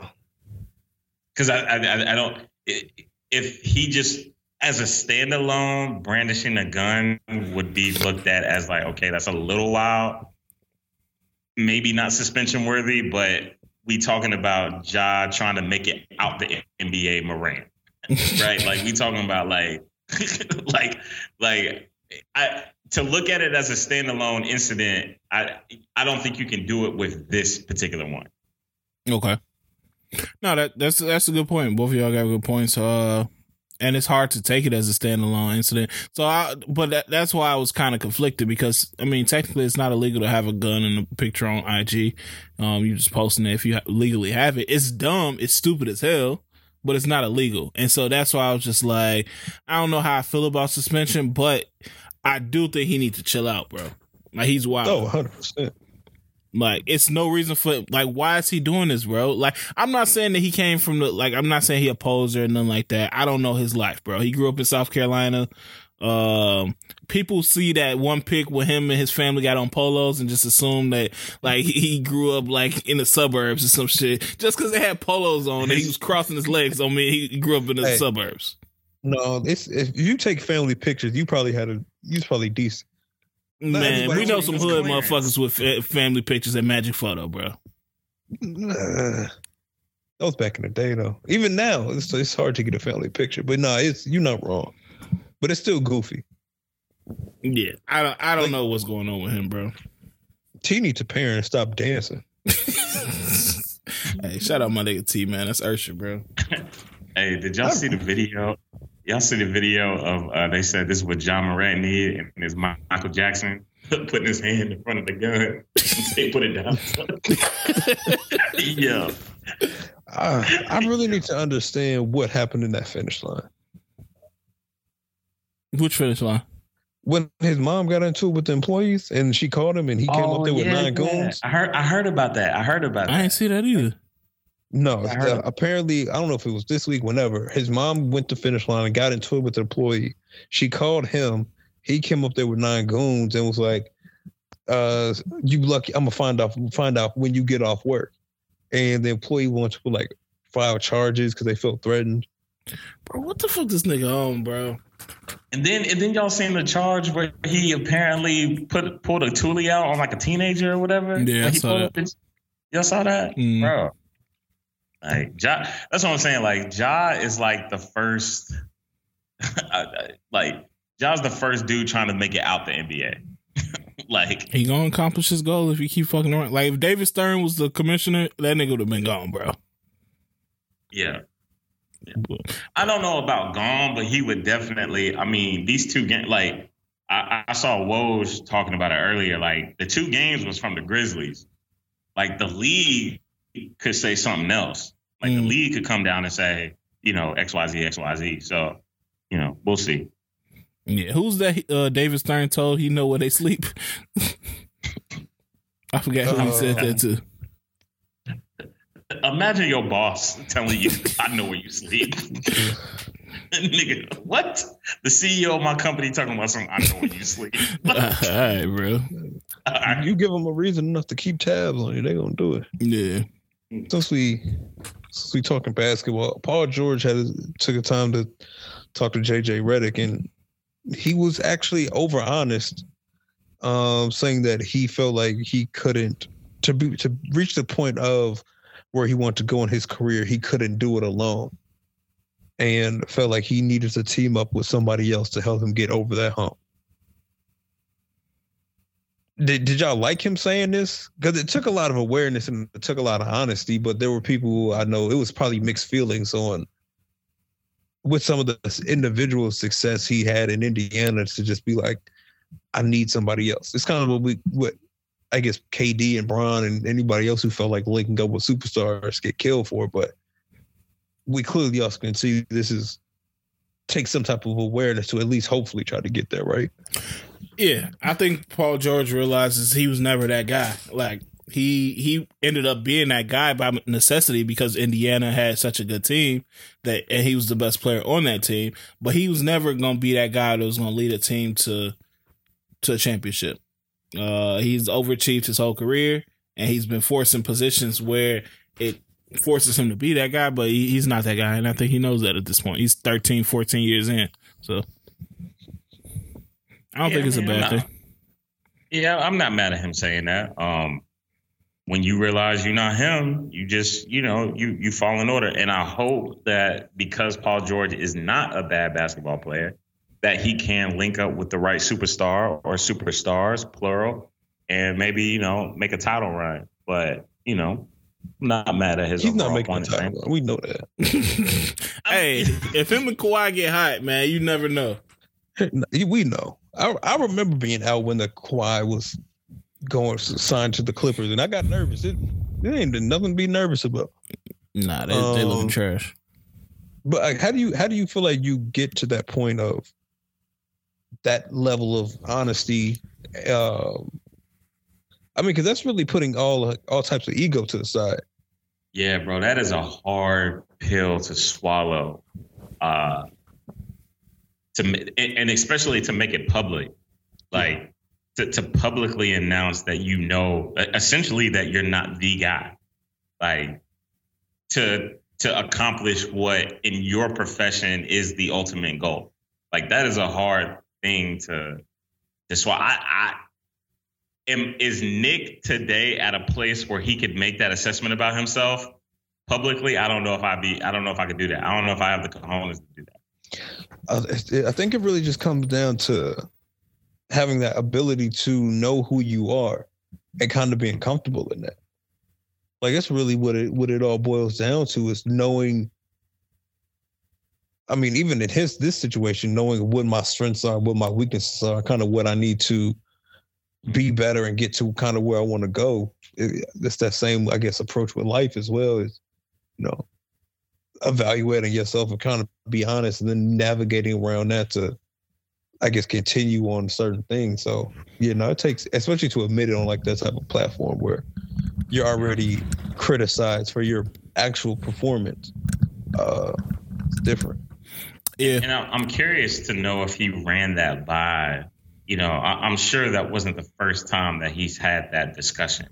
because I, I I I don't i- if he just as a standalone brandishing a gun would be looked at as like okay that's a little wild maybe not suspension worthy but we talking about Ja trying to make it out the NBA Morant right [laughs] like we talking about like [laughs] like like I to look at it as a standalone incident I I don't think you can do it with this particular one Okay. No, that that's that's a good point. Both of y'all got good points. Uh, and it's hard to take it as a standalone incident. So, I, but that, that's why I was kind of conflicted because I mean, technically, it's not illegal to have a gun and a picture on IG. Um, you just posting it if you legally have it. It's dumb. It's stupid as hell, but it's not illegal. And so that's why I was just like, I don't know how I feel about suspension, but I do think he needs to chill out, bro. Like he's wild. Oh, 100 percent. Like it's no reason for like why is he doing this, bro? Like I'm not saying that he came from the like I'm not saying he a poser or nothing like that. I don't know his life, bro. He grew up in South Carolina. Um, people see that one pic with him and his family got on polos and just assume that like he grew up like in the suburbs or some shit. Just because they had polos on and he was crossing his legs on me, he grew up in the hey, suburbs. No, it's if you take family pictures, you probably had a you was probably decent. Man, we know some hood clearance. motherfuckers with family pictures at Magic Photo, bro. [sighs] that was back in the day, though. Even now, it's, it's hard to get a family picture. But no, nah, it's you're not wrong. But it's still goofy. Yeah, I don't. I don't like, know what's going on with him, bro. T needs to parent and stop dancing. [laughs] [laughs] hey, shout out my nigga T, man. That's Usher, bro. hey, did y'all see the video Y'all see the video of uh, they said this is what Ja Morant need, and it's Michael Jackson [laughs] putting his hand in front of the gun. they put it down. [laughs] yeah. Uh, I really need to understand what happened in that finish line. Which finish line? When his mom got into it with the employees and she called him and he came oh, up there with nine yeah. goons. I heard I heard about that. I heard about I that. I didn't see that either. No, uh, apparently, I don't know if it was this week, whenever his mom went to finish line and got into it with the employee. She called him. He came up there with nine goons and was like, uh, "You lucky? I'm gonna find out find out when you get off work." And the employee wants to like file charges because they felt threatened. Bro, what the fuck this nigga on, bro? And then and then y'all seen the charge where he apparently put pulled a toolie out on like a teenager or whatever. Yeah, I saw that. Y'all saw that, mm. bro. Like Ja, that's what I'm saying. Like Ja is like the first, [laughs] uh, like Ja's the first dude trying to make it out the NBA. [laughs] like he gonna accomplish his goal if he keep fucking around. Like if David Stern was the commissioner, that nigga would have been gone, bro. Yeah. yeah. I don't know about gone, but he would definitely. I mean, these two games, like I, I saw Woj talking about it earlier. Like the two games was from the Grizzlies. Like the league could say something else. Like mm. the league could come down and say, you know, X Y Z X Y Z. So, you know, we'll see. Yeah, who's that? Uh, David Stern told he know where they sleep. [laughs] I forgot who uh, he said that to. Imagine your boss [laughs] telling you, "I know where you sleep." [laughs] Nigga, what? The CEO of my company talking about something. I know where you sleep. all right, bro. All right. You give them a reason enough to keep tabs on you, they're gonna do it. Yeah. Since we since we talking basketball, Paul George had took a time to talk to JJ Redick, and he was actually over honest, um, saying that he felt like he couldn't to be to reach the point of where he wanted to go in his career, he couldn't do it alone, and felt like he needed to team up with somebody else to help him get over that hump. Did, did y'all like him saying this? Because it took a lot of awareness and it took a lot of honesty, but there were people I know it was probably mixed feelings on with some of the individual success he had in Indiana to just be like, I need somebody else. It's kind of what we what I guess KD and Bron and anybody else who felt like linking up with superstars get killed for, but we clearly also can see this is take some type of awareness to at least hopefully try to get there, right? Yeah, I think Paul George realizes he was never that guy. Like he he ended up being that guy by necessity because Indiana had such a good team that and he was the best player on that team. But he was never going to be that guy that was going to lead a team to to a championship. Uh, he's overachieved his whole career, and he's been forced in positions where it forces him to be that guy. But he, he's not that guy, and I think he knows that at this point. He's 13, 14 years in, so I don't yeah, think it's a bad thing. Yeah, I'm not mad at him saying that. Um, when you realize you're not him, you just, you know, you you fall in order. And I hope that because Paul George is not a bad basketball player, that he can link up with the right superstar or superstars, plural, and maybe, you know, make a title run. But, you know, I'm not mad at his. He's not making the title. We know that. [laughs] hey, [laughs] if him and Kawhi get hot, man, you never know. [laughs] We know. I I remember being out when the Kawhi was going signed to the Clippers, and I got nervous. It, it ain't nothing to be nervous about. Nah, they, um, they look trash. But like, how do you how do you feel like you get to that point of that level of honesty? Uh, I mean, because that's really putting all all types of ego to the side. Yeah, bro, that is a hard pill to swallow. Uh, to and especially to make it public, like to, to publicly announce that you know, essentially that you're not the guy, like to to accomplish what in your profession is the ultimate goal. Like that is a hard thing to to swallow. I, I am is Nick today at a place where he could make that assessment about himself publicly? I don't know if I be. I don't know if I could do that. I don't know if I have the cojones to do that. I, I think it really just comes down to having that ability to know who you are and kind of being comfortable in that. Like that's really what it what it all boils down to is knowing. I mean, even in his this situation, knowing what my strengths are, what my weaknesses are, kind of what I need to be mm-hmm. better and get to kind of where I want to go. It, it's that same, I guess, approach with life as well. Is you know, evaluating yourself and kind of be honest, and then navigating around that to I guess continue on certain things. So you know, it takes especially to admit it on like that type of platform where you're already criticized for your actual performance. Uh, it's different. Yeah, and I'm curious to know if he ran that by. You know, I'm sure that wasn't the first time that he's had that discussion,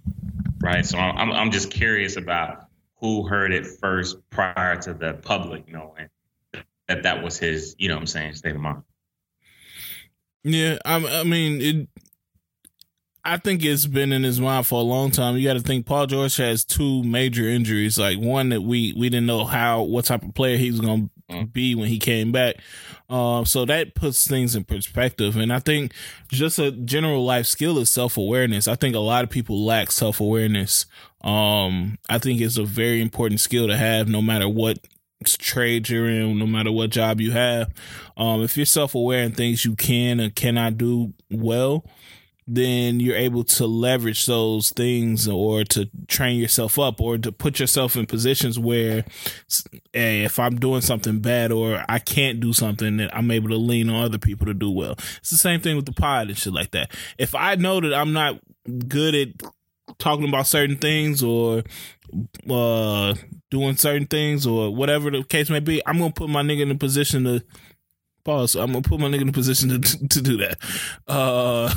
right? So I'm I'm just curious about who heard it first prior to the public knowing that that was his, you know, what I'm saying, state of mind. Yeah, I, I mean, it. I think it's been in his mind for a long time. You got to think Paul George has two major injuries. Like one that we we didn't know how what type of player he was going to. Be when he came back. Um, so that puts things in perspective. And I think just a general life skill is self awareness. I think a lot of people lack self awareness. Um, I think it's a very important skill to have, no matter what trade you're in, no matter what job you have. Um, if you're self aware in things you can and cannot do well, then you're able to leverage those things or to train yourself up or to put yourself in positions where hey, if I'm doing something bad or I can't do something that I'm able to lean on other people to do well. It's the same thing with the pod and shit like that. If I know that I'm not good at talking about certain things or uh doing certain things or whatever the case may be, I'm gonna put my nigga in a position to pause. I'm gonna put my nigga in a position to to do that. Uh,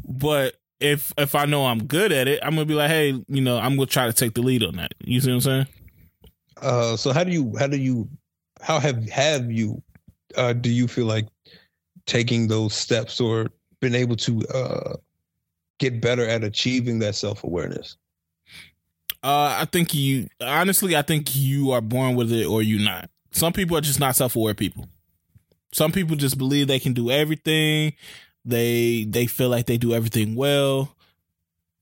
[laughs] but if if I know I'm good at it, I'm gonna be like, hey, you know, I'm gonna try to take the lead on that. You see what I'm saying? Uh, so how do you how do you how have have you uh do you feel like taking those steps or been able to uh get better at achieving that self awareness? Uh, I think you honestly, I think you are born with it or you not. Some people are just not self aware people. Some people just believe they can do everything. They they feel like they do everything well.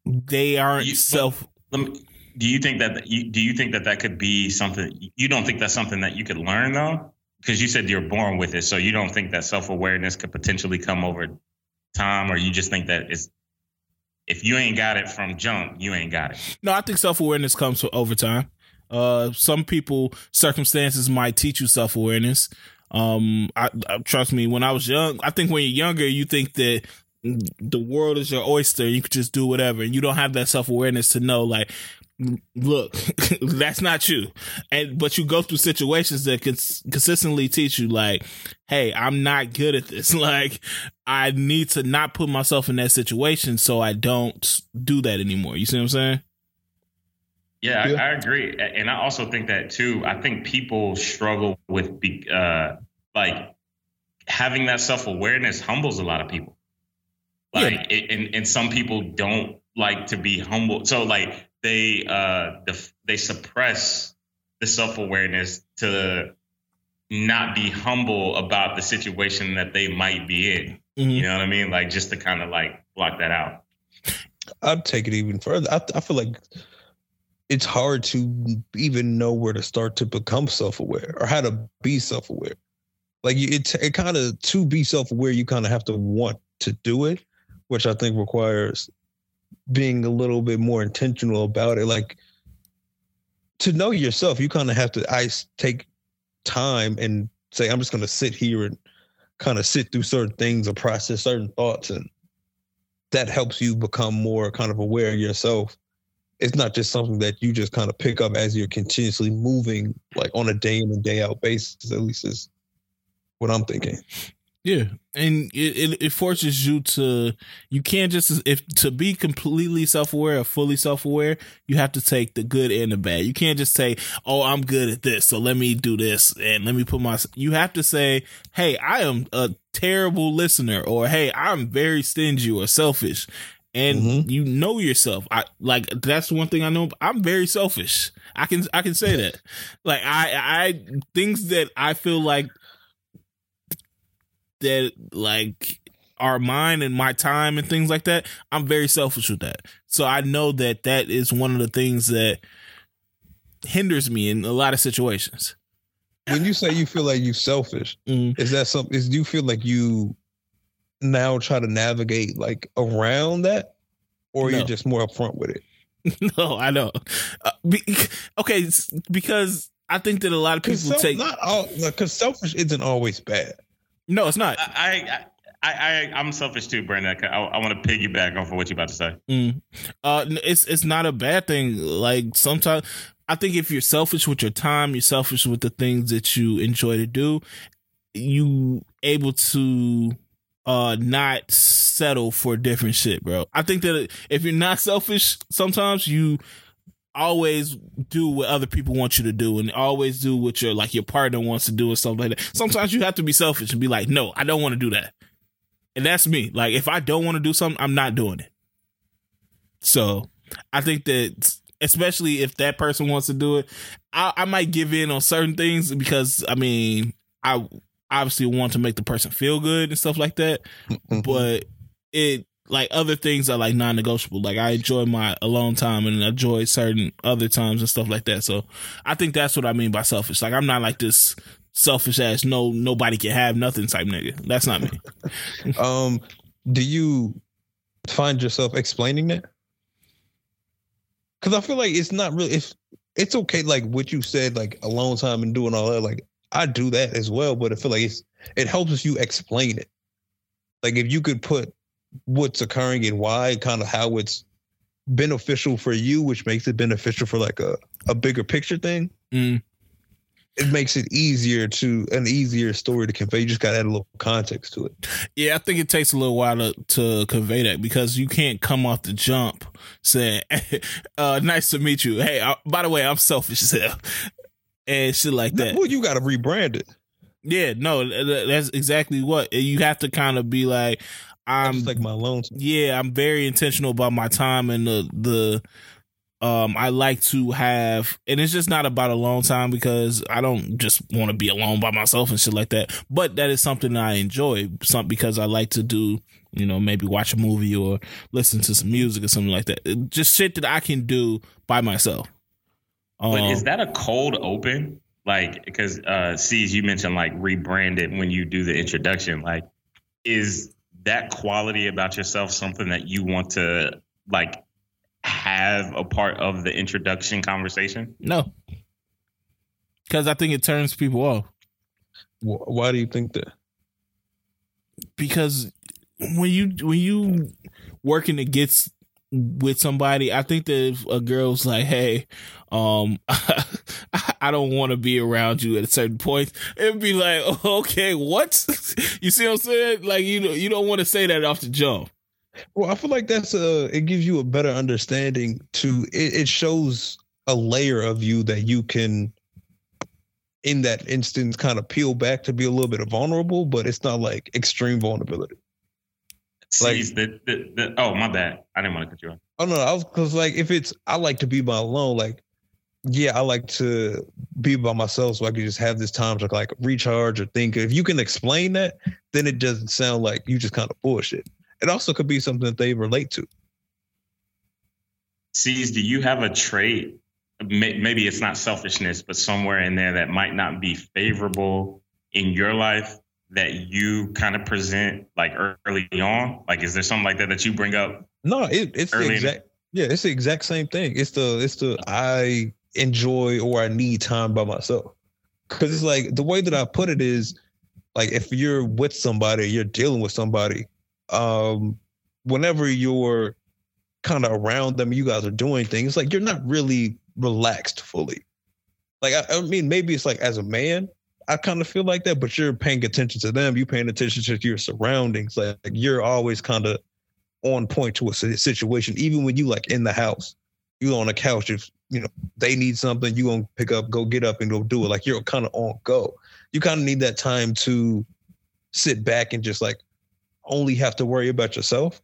They aren't you, self. Me, do you think that you do you think that that could be something? You don't think that's something that you could learn though? Because you said you're born with it, so you don't think that self awareness could potentially come over time, or you just think that it's if you ain't got it from jump, you ain't got it. No, I think self awareness comes over time. Uh, some people circumstances might teach you self awareness. Um, I, I, trust me. When I was young, I think when you're younger, you think that the world is your oyster. You could just do whatever, and you don't have that self awareness to know, like, look, [laughs] that's not you. And but you go through situations that cons- consistently teach you, like, hey, I'm not good at this. [laughs] Like, I need to not put myself in that situation so I don't do that anymore. You see what I'm saying? Yeah, yeah. I, I, agree, and I also think that too. I think people struggle with uh, like having that self awareness humbles a lot of people. Like, yeah. it, and and some people don't like to be humble. So like they uh def- they suppress the self awareness to not be humble about the situation that they might be in. Mm-hmm. You know what I mean? Like just to kind of like block that out. I'd take it even further. I, I feel like it's hard to even know where to start to become self-aware or how to be self-aware. Like it, it kind of to be self-aware, you kind of have to want to do it, which I think requires being a little bit more intentional about it. Like to know yourself, you kind of have to I take time and say, I'm just going to sit here and kind of sit through certain things or process certain thoughts. And that helps you become more kind of aware of yourself. It's not just something that you just kind of pick up as you're continuously moving, like on a day in and day out basis, at least is what I'm thinking. Yeah, and it, it, it forces you to you can't just if to be completely self aware or fully self aware, you have to take the good and the bad. You can't just say, "Oh, I'm good at this, so let me do this and let me put my." You have to say, "Hey, I am a terrible listener," or "Hey, I'm very stingy or selfish." And mm-hmm. you know yourself. I like that's one thing I know. I'm very selfish. I can I can say that. Like I I things that I feel like that like are mine and my time and things like that, I'm very selfish with that. So I know that that is one of the things that hinders me in a lot of situations. When you say you feel like you're selfish, mm-hmm. is that something? Is do you feel like you now try to navigate like around that, or no. you're just more upfront with it? [laughs] no, I know. Uh, be, [laughs] okay, because I think that a lot of people take not all because selfish isn't always bad. No, it's not. I, I, I, I am selfish too, Brandon. I, I want to piggyback off of what you're about to say. Mm. Uh, it's it's not a bad thing. Like sometimes, I think if you're selfish with your time, you're selfish with the things that you enjoy to do. You able to uh not settle for different shit, bro. I think that if you're not [laughs] selfish, sometimes you always do what other people want you to do and always do what your like your partner wants to do or something like that. Sometimes you have to be selfish and be like, no, I don't want to do that. And that's me. Like if I don't want to do something, I'm not doing it. So I think that especially if that person wants to do it, I, I might give in on certain things because I mean I obviously want to make the person feel good and stuff like that. Mm-hmm. But it like other things are like non-negotiable. Like I enjoy my alone time and enjoy certain other times and stuff like that. So I think that's what I mean by selfish. Like I'm not like this selfish ass no nobody can have nothing type nigga. That's not me. [laughs] um, do you find yourself explaining that? Because I feel like it's not really. It's it's okay. Like what you said, like alone time and doing all that. Like I do that as well, but I feel like it's it helps you explain it. Like if you could put what's occurring and why, kind of how it's beneficial for you, which makes it beneficial for like a, a bigger picture thing. Mm. It makes it easier to an easier story to convey. You just got to add a little context to it. Yeah, I think it takes a little while to, to convey that because you can't come off the jump saying, [laughs] uh, "Nice to meet you." Hey, I, by the way, I'm selfish as hell, [laughs] and shit like that. Well, you got to rebrand it. Yeah, no, that's exactly what you have to kind of be like. I'm like my alone. Time. Yeah, I'm very intentional about my time and the the um I like to have and it's just not about alone time because I don't just want to be alone by myself and shit like that. But that is something that I enjoy some because I like to do, you know, maybe watch a movie or listen to some music or something like that. Just shit that I can do by myself. But um, is that a cold open? Like, because uh, sees you mentioned like rebrand it when you do the introduction. Like, is that quality about yourself something that you want to like have a part of the introduction conversation? No, because I think it turns people off. Why do you think that? Because when you when you working to get with somebody, I think that a girl's like, "Hey, um, [laughs] I don't want to be around you at a certain point," it'd be like, [laughs] "Okay, what?" [laughs] you see what I'm saying? Like you know, you don't want to say that off the jump. Well, I feel like that's a. It gives you a better understanding. To it, it shows a layer of you that you can, in that instance, kind of peel back to be a little bit vulnerable, but it's not like extreme vulnerability like the, the, the, oh my bad. I didn't want to cut you off. Oh no, I was because like if it's i like to be by alone like yeah i like to be by myself so i can just have this time to like recharge or think. If you can explain that then it doesn't sound like you just kind of bullshit. It also could be something that they relate to. Sees do you have a trait? Maybe it's not selfishness, but somewhere in there that might not be favorable in your life that you kind of present like early on? Like, is there something like that that you bring up? No, it, it's the exact. Yeah, it's the exact same thing. It's the it's the I enjoy or I need time by myself. Cause it's like the way that I put it is like if you're with somebody, you're dealing with somebody, um, whenever you're kind of around them, you guys are doing things, like you're not really relaxed fully. Like I, I mean, maybe it's like as a man, I kind of feel like that, but you're paying attention to them, You're paying attention to your surroundings. Like, like you're always kind of on point to a situation, even when you like in the house, you on the couch, if you know they need something, you gonna pick up, go get up and go do it. Like you're kind of on go. You kind of need that time to sit back and just like only have to worry about yourself,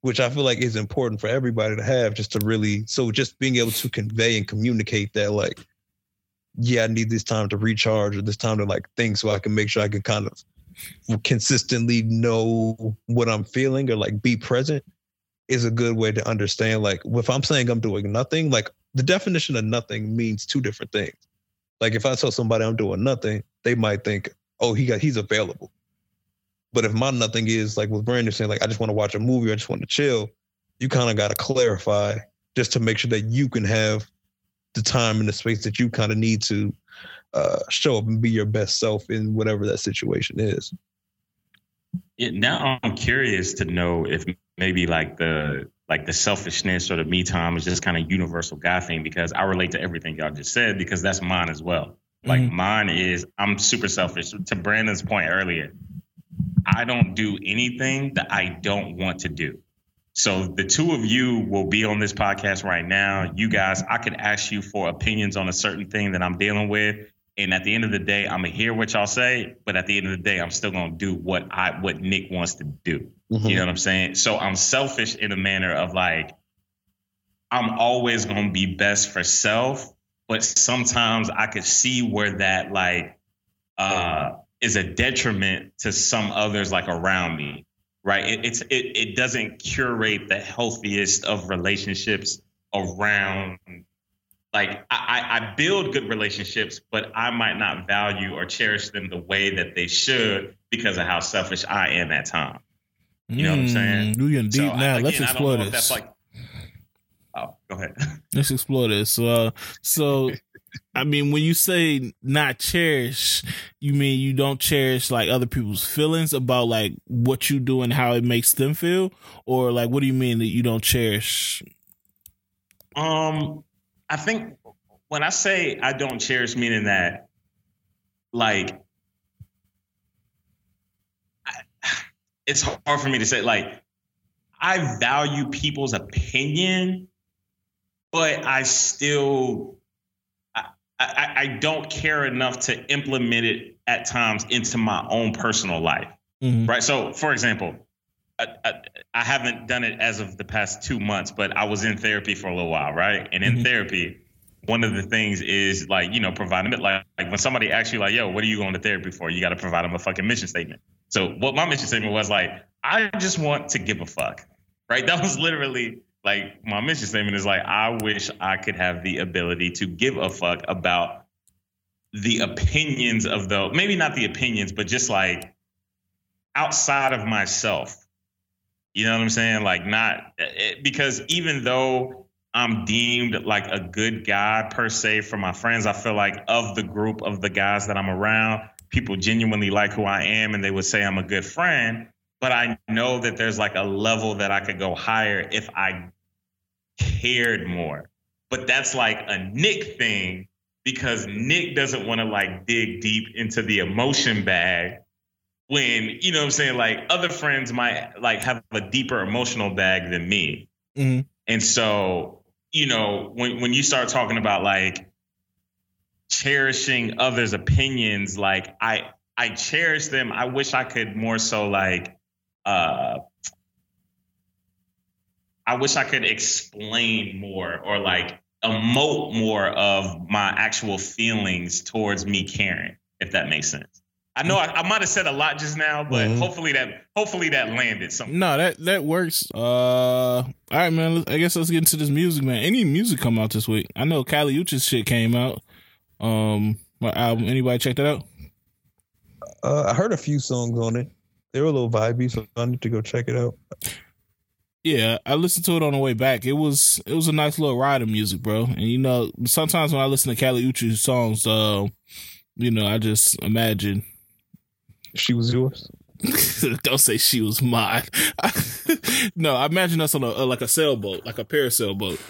which I feel like is important for everybody to have, just to really so just being able to convey and communicate that like, yeah, I need this time to recharge or this time to like think so I can make sure I can kind of consistently know what I'm feeling or like be present is a good way to understand like if I'm saying I'm doing nothing, like the definition of nothing means two different things. Like if I tell somebody I'm doing nothing, they might think, oh, he got he's available. But if my nothing is like with Brandon saying, like I just want to watch a movie, I just want to chill, you kind of got to clarify just to make sure that you can have the time and the space that you kind of need to uh, show up and be your best self in whatever that situation is. Yeah, now I'm curious to know if maybe like the like the selfishness or the me time is just kind of universal guy thing because I relate to everything y'all just said because that's mine as well. Like mm-hmm. mine is I'm super selfish. To Brandon's point earlier, I don't do anything that I don't want to do. So the two of you will be on this podcast right now. You guys, I could ask you for opinions on a certain thing that I'm dealing with. And at the end of the day, I'm gonna hear what y'all say, but at the end of the day, I'm still gonna do what I what Nick wants to do. Mm-hmm. You know what I'm saying? So I'm selfish in a manner of like, I'm always gonna be best for self, but sometimes I could see where that like uh is a detriment to some others like around me. Right. It, it's it it doesn't curate the healthiest of relationships around like I, I build good relationships, but I might not value or cherish them the way that they should because of how selfish I am at times. You know what I'm saying? Mm, we getting deep so, now. Again, Let's explore this. That's like, oh, go ahead. [laughs] Let's explore this. So, uh, so, I mean, when you say not cherish, you mean you don't cherish like other people's feelings about like what you do and how it makes them feel, or like what do you mean that you don't cherish? Um, I think when I say I don't cherish, meaning that like [sighs] it's hard for me to say like I value people's opinion, but I still I, I, don't care enough to implement it at times into my own personal life. Mm-hmm. Right. So, for example, I, I, I, haven't done it as of the past two months, but I was in therapy for a little while, right? And in mm-hmm. therapy, one of the things is like you know providing it like like when somebody asks you like, "Yo, what are you going to therapy for?" You got to provide them a fucking mission statement. So what my mission statement was like, I just want to give a fuck. Right? [laughs] That was literally like my mission statement is like, I wish I could have the ability to give a fuck about the opinions of the maybe not the opinions, but just like outside of myself. You know what I'm saying? Like not eh, eh, because even though I'm deemed like a good guy per se for my friends, I feel like of the group of the guys that I'm around, people genuinely like who I am and they would say I'm a good friend. But I know that there's like a level that I could go higher if I cared more. But that's like a Nick thing because Nick doesn't want to like dig deep into the emotion bag when, you know what I'm saying? Like other friends might like have a deeper emotional bag than me. Mm-hmm. And so, you know, when when you start talking about like cherishing others' opinions, like I I cherish them. I wish I could more so like uh I wish I could explain more or like emote more of my actual feelings towards me caring, if that makes sense. I know I, I might have said a lot just now, but Mhm. hopefully that hopefully that landed something. No, that that works. Uh, all right, man. I guess let's get into this music, man. Any music come out this week? I know Kali Uchis shit came out. Um, my album. Anybody check that out? Uh, I heard a few songs on it. They were a little vibey, so I need to go check it out. Yeah, I listened to it on the way back. It was it was a nice little ride of music, bro. And you know, sometimes when I listen to Kali Uchis songs, uh, you know, I just imagine. She was yours. [laughs] Don't say she was mine. [laughs] no, I imagine us on a, like a sailboat, like a parasail boat.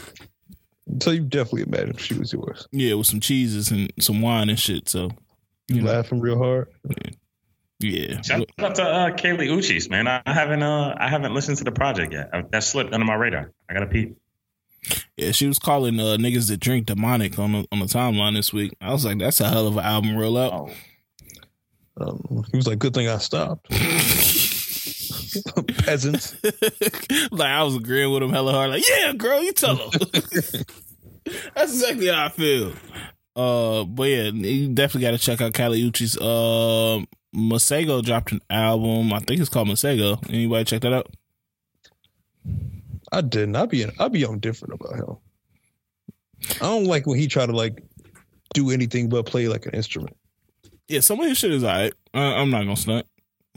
So you definitely imagined she was yours. Yeah, with some cheeses and some wine and shit. So, You you laughing real hard. yeah. Shout out to uh, Kali Uchis, man. I, I haven't uh I haven't listened to the project yet. Uh, that slipped under my radar. I gotta peep. Yeah, she was calling uh, niggas that drink demonic on the on the timeline this week. I was like, that's a hell of an album rollout. Oh, Um, he was like, "Good thing I stopped." [laughs] Peasants. [laughs] like I was agreeing with him hella hard. Like, yeah, girl, you tell him. [laughs] That's exactly how I feel. Uh, but yeah, you definitely got to check out Kali Uchis. Uh, Masego dropped an album. I think it's called Masego. Anybody check that out? I didn't. I be I be on different about him. I don't like when he try to like do anything but play like an instrument. Yeah, some of his shit is alright. Uh, I'm not gonna stunt.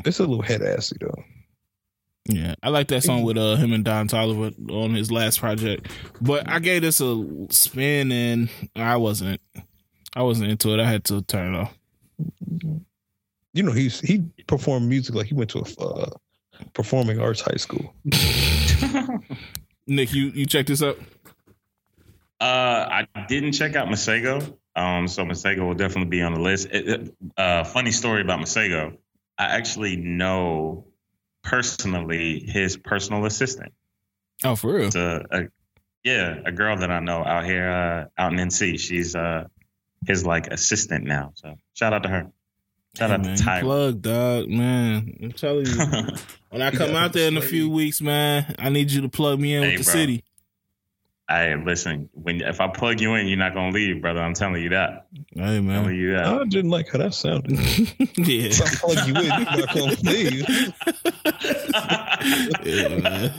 It's a little head assy though. Yeah, I like that song with uh him and Don Toliver on his last project. But I gave this a spin and I wasn't I wasn't into it. I had to turn it off. You know, he's he performed music like he went to a uh, performing arts high school. [laughs] Nick, you you check this out? Uh, I didn't check out Masego. Um, so Masego will definitely be on the list. It- it- uh, funny story about Masego. I actually know personally his personal assistant. Oh, for real? It's a, a yeah, a girl that I know out here uh, out in NC. She's uh his like assistant now. So shout out to her. Shout Hey, out man, to you Tyra. plug, dog, man. I'm telling you, [laughs] when I come out there in a few weeks, man, I need you to plug me in Hey, with the bro. city. Hey, listen, when if I plug you in, you're not gonna leave, brother. I'm telling you that. Hey, I'm man. telling you that. I didn't like how that sounded. yeah. [laughs] If I plug you in, you're not gonna leave. [laughs] yeah, man.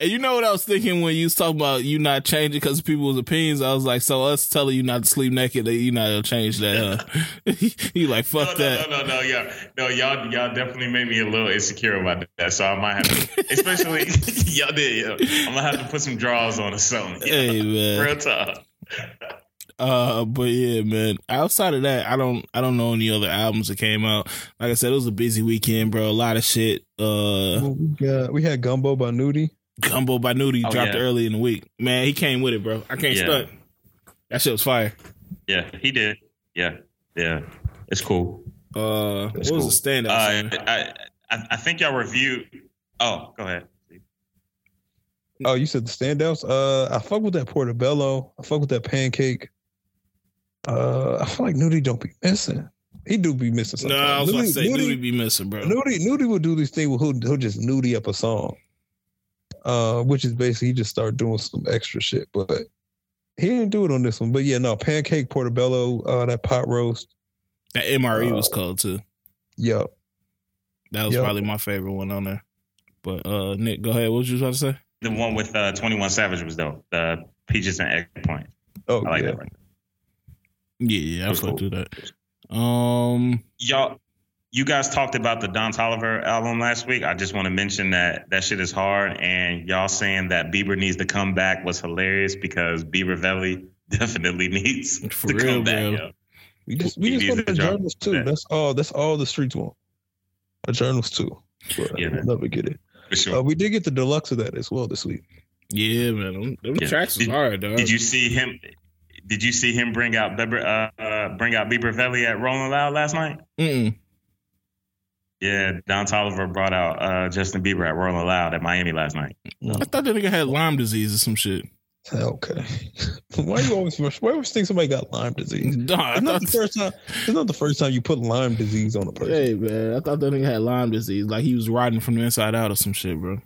And you know what I was thinking when you was talking about you not changing because of people's opinions? I was like, so us telling you not to sleep naked, that you not gonna change that, huh? [laughs] you like, No, fuck no, that. no, no, no, yeah, no, y'all, y'all definitely made me a little insecure about that. So I might have, to, especially [laughs] y'all did. Yeah, I'm gonna have to put some draws on or something. Yeah, Hey, man. real talk. Uh, but yeah, man. Outside of that, I don't, I don't know any other albums that came out. Like I said, it was a busy weekend, bro. A lot of shit. Uh, Well, we got we had Gumbo by Nudy. Gumbo by Nudy Oh, dropped yeah. early in the week. Man, he came with it, bro. I can't Yeah. stunt. That shit was fire. Yeah, he did. Yeah, yeah, it's cool. Uh, That's what was cool. the standout? Uh. I, I, I think y'all reviewed. Oh, go ahead. Oh, you said the standouts. Uh, I fuck with that portobello. I fuck with that pancake. Uh, I feel like Nudy don't be missing. He do be missing something. No, sometimes. I was about to say Nudy, Nudy be missing, bro. Nudy, Nudy will do this thing where he'll, he'll just nudie up a song, uh, which is basically he just start doing some extra shit. But he didn't do it on this one. But yeah, no, pancake portobello, uh, that pot roast. That MRE was Uh, cold too. Yup. That was Yep. probably my favorite one on there. But uh Nick, go ahead. What was you about to say? The one with uh, 21 Savage was dope. The peaches and eggplant. Oh I like yeah. that. Right Yeah, yeah, I That's fucked cool. with that. Um y'all you guys talked about the Don Toliver album last week. I just want to mention that that shit is hard, and y'all saying that Bieber needs to come back was hilarious because Bieber Valley [laughs] definitely needs For to real, come back. bro. Yo. We just we He just needs want to the journals too. that. That's all. That's all the streets want. The journals too. But Yeah, I'll man. never get it. Sure. Uh, we did get the deluxe of that as well this week. yeah, man. Them, them Yeah. tracks was Did- hard, dog. Did you see him? Did you see him bring out Bieber, uh, uh, bring out Bieber Valley at Rolling Loud last night? Mm-mm. Yeah, Don Toliver brought out uh, Justin Bieber at Rolling Loud at Miami last night. I thought that nigga had Lyme disease or some shit. Okay. [laughs] why you always why you always think somebody got Lyme disease? [laughs] Dog, I It's not the first time. It's not the first time you put Lyme disease on a person. hey man, I thought that nigga had Lyme disease. Like he was riding from the inside out or some shit, bro.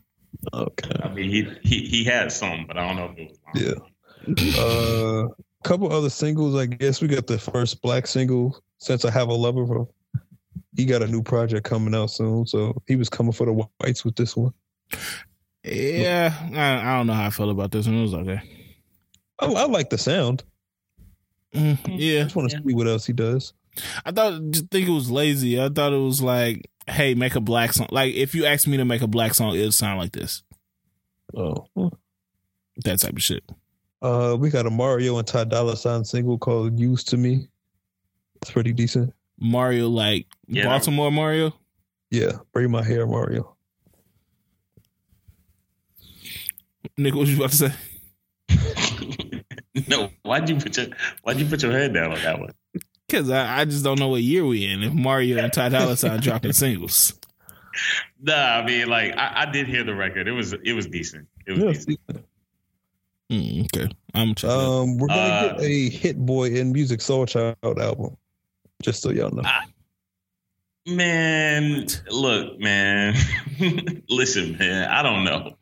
Okay. I mean, he he, he had some, but I don't know if it was. Lyme. Yeah. Uh, couple other singles. I guess we got the first black single since I have a lover from he got a new project coming out soon, so he was coming for the whites with this one. Yeah, I, I don't know how I feel about this one. It was okay. I, I like the sound. Mm, yeah, I just want to see what else he does. I thought just think it was lazy. I thought it was like, hey, make a black song. Like if you asked me to make a black song, it would sound like this. Oh, That type of shit. Uh, we got a Mario and Ty Dolla Sign single called "Used to Me." It's pretty decent. Mario, like Yeah. Baltimore Mario. Yeah, braid my hair, Mario. Nick, what you about to say? [laughs] no, why'd you put your why'd you put your head down on that one? Because I, I just don't know what year we in. If Mario and Ty Dolla Sign [laughs] dropping singles, Nah, I mean, like I, I did hear the record. It was it was decent. It was Yeah, decent. Decent. Mm, okay, I'm checking. out. Um, we're gonna Uh, get a Hit Boy and Musiq Soulchild album. Just so y'all know. Man, look, man. [laughs] Listen, man. I don't know.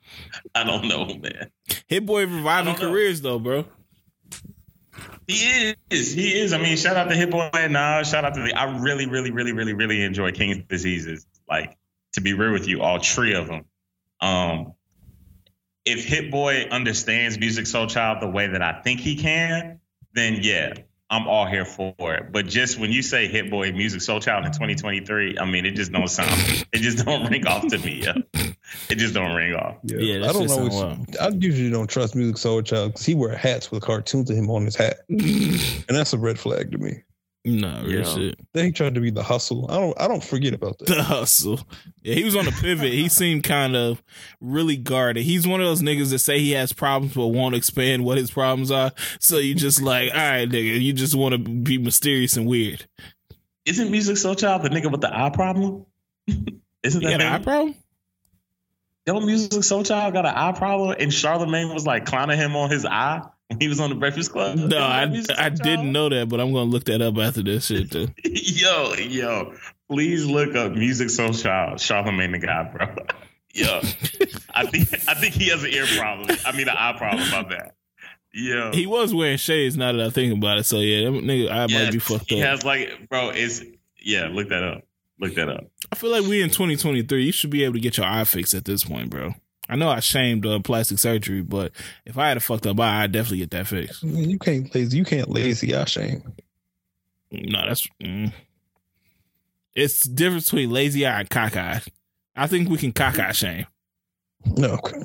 I don't know, man. Hit Boy reviving careers though, bro. He is. He is. I mean, shout out to Hit Boy and Nas. Shout out to the. I really, really, really, really, really enjoy King's Diseases. Like to be real with you, all three of them. Um, if Hit Boy understands Musiq Soulchild the way that I think he can, then yeah, I'm all here for it. But just when you say Hit Boy Musiq Soulchild in 2023, I mean, it just don't sound. [laughs] it just don't ring off to me. Yeah. It just don't ring off. Yeah, that I don't shit know. sound Which, I usually don't trust Musiq Soulchild because he wear hats with cartoons of him on his hat, [laughs] and that's a red flag to me. No, real Yeah. shit. Then he tried to be the hustle. I don't. I don't forget about that. [laughs] The hustle. Yeah, he was on the pivot. He seemed kind of really guarded. He's one of those niggas that say he has problems but won't expand what his problems are. So you just like, all right, nigga, you just want to be mysterious and weird. Isn't Musiq Soulchild the nigga with the eye problem? [laughs] Isn't You that got an eye problem? Don't Musiq Soulchild got an eye problem? And Charlemagne was like clowning him on his eye when [laughs] he was on the Breakfast Club. No, I, I didn't know that, but I'm gonna look that up after this shit too. [laughs] yo, yo, please look up Musiq Soulchild, Charlemagne the guy, bro. [laughs] yo, I think I think he has an ear problem. I mean, an eye problem about that. Yo, He was wearing shades. Now that I think about it, so yeah, that nigga, I might be fucked he up. He has like, bro, it's yeah. Look that up. Look that up. I feel like we in 2023. You should be able to get your eye fixed at this point, bro. I know I shamed uh, plastic surgery, but if I had a fucked up eye, I'd definitely get that fixed. You can't lazy. You can't lazy eye shame. No, that's mm. it's the difference between lazy eye and cockeyed. I think we can cockeye shame. No, okay.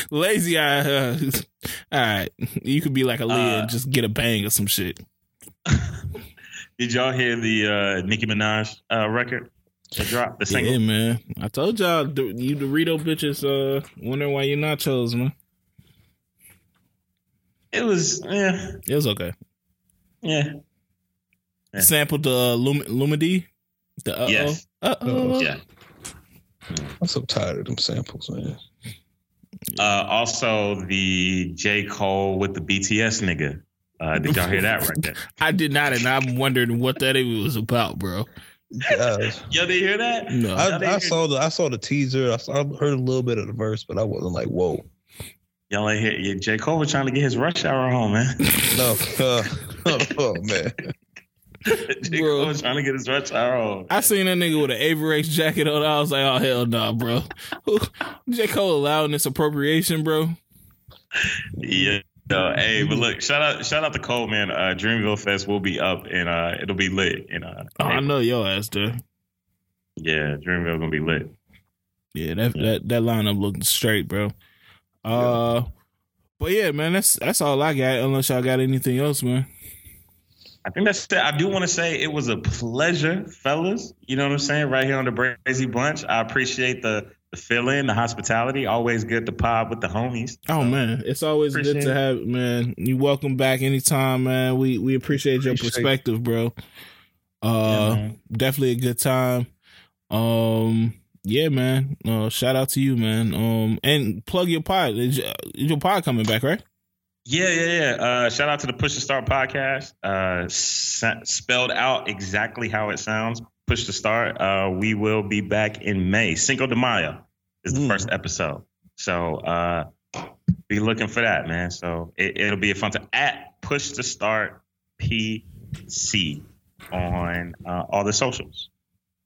[laughs] lazy eye, uh, [laughs] all right. You could be like a Leah Uh, and just get a bang or some shit. [laughs] Did y'all hear the uh, Nicki Minaj uh, record that dropped? The single. Yeah, man. I told y'all, you Dorito bitches, uh, wondering why you're nachos, man. It was yeah, It was okay. yeah, Yeah. Sampled the uh, Lum- Lumidee. The uh oh. Yes. Uh oh. yeah. I'm so tired of them samples, man. Uh, also, the J Cole with the BTS nigga. Uh, did y'all hear that record? [laughs] I did not, and I'm wondering what that even was about, bro. Guys, [laughs] Y'all did hear that? No. I, I hear- saw the I saw the teaser. I, saw, I heard a little bit of the verse, but I wasn't like, whoa. Y'all ain't hear. Yeah, J Cole was trying to get his rush hour home, man. [laughs] No, uh, [laughs] oh man. J Bro. Cole was trying to get his rush hour home. I seen that nigga with an Avirex jacket on. I was like, oh hell no, bro. J Cole allowing this appropriation, bro. Yeah. No, hey, but look, shout out, shout out to Cole, man. Uh, Dreamville Fest will be up and uh, it'll be lit. And uh, Oh, I know your ass there. yeah, Dreamville gonna be lit. Yeah, that that that lineup looking straight, bro. Uh, but yeah, man, that's that's all I got. Unless y'all got anything else, man. I think that's it. I do want to say it was a pleasure, fellas. You know what I'm saying? Right here on the Brazy Bunch. I appreciate the the fill in, the hospitality. Always good to pop with the homies. Oh So, man, it's always good to have man. You welcome back anytime, man. We we appreciate your Appreciate it. perspective, bro. Uh, man. definitely a good time. Um, yeah, man. Uh, shout out to you, man. Um, and plug your pod. Is your, is your pod coming back, right? Yeah, yeah, yeah. Uh, shout out to the Push to Start podcast. Uh, s- spelled out exactly how it sounds. Push to Start. Uh, we will be back in May. Cinco de Mayo is the Mm. first episode. So uh, be looking for that, man. So it, it'll be a fun time at Push to Start PC on uh, all the socials.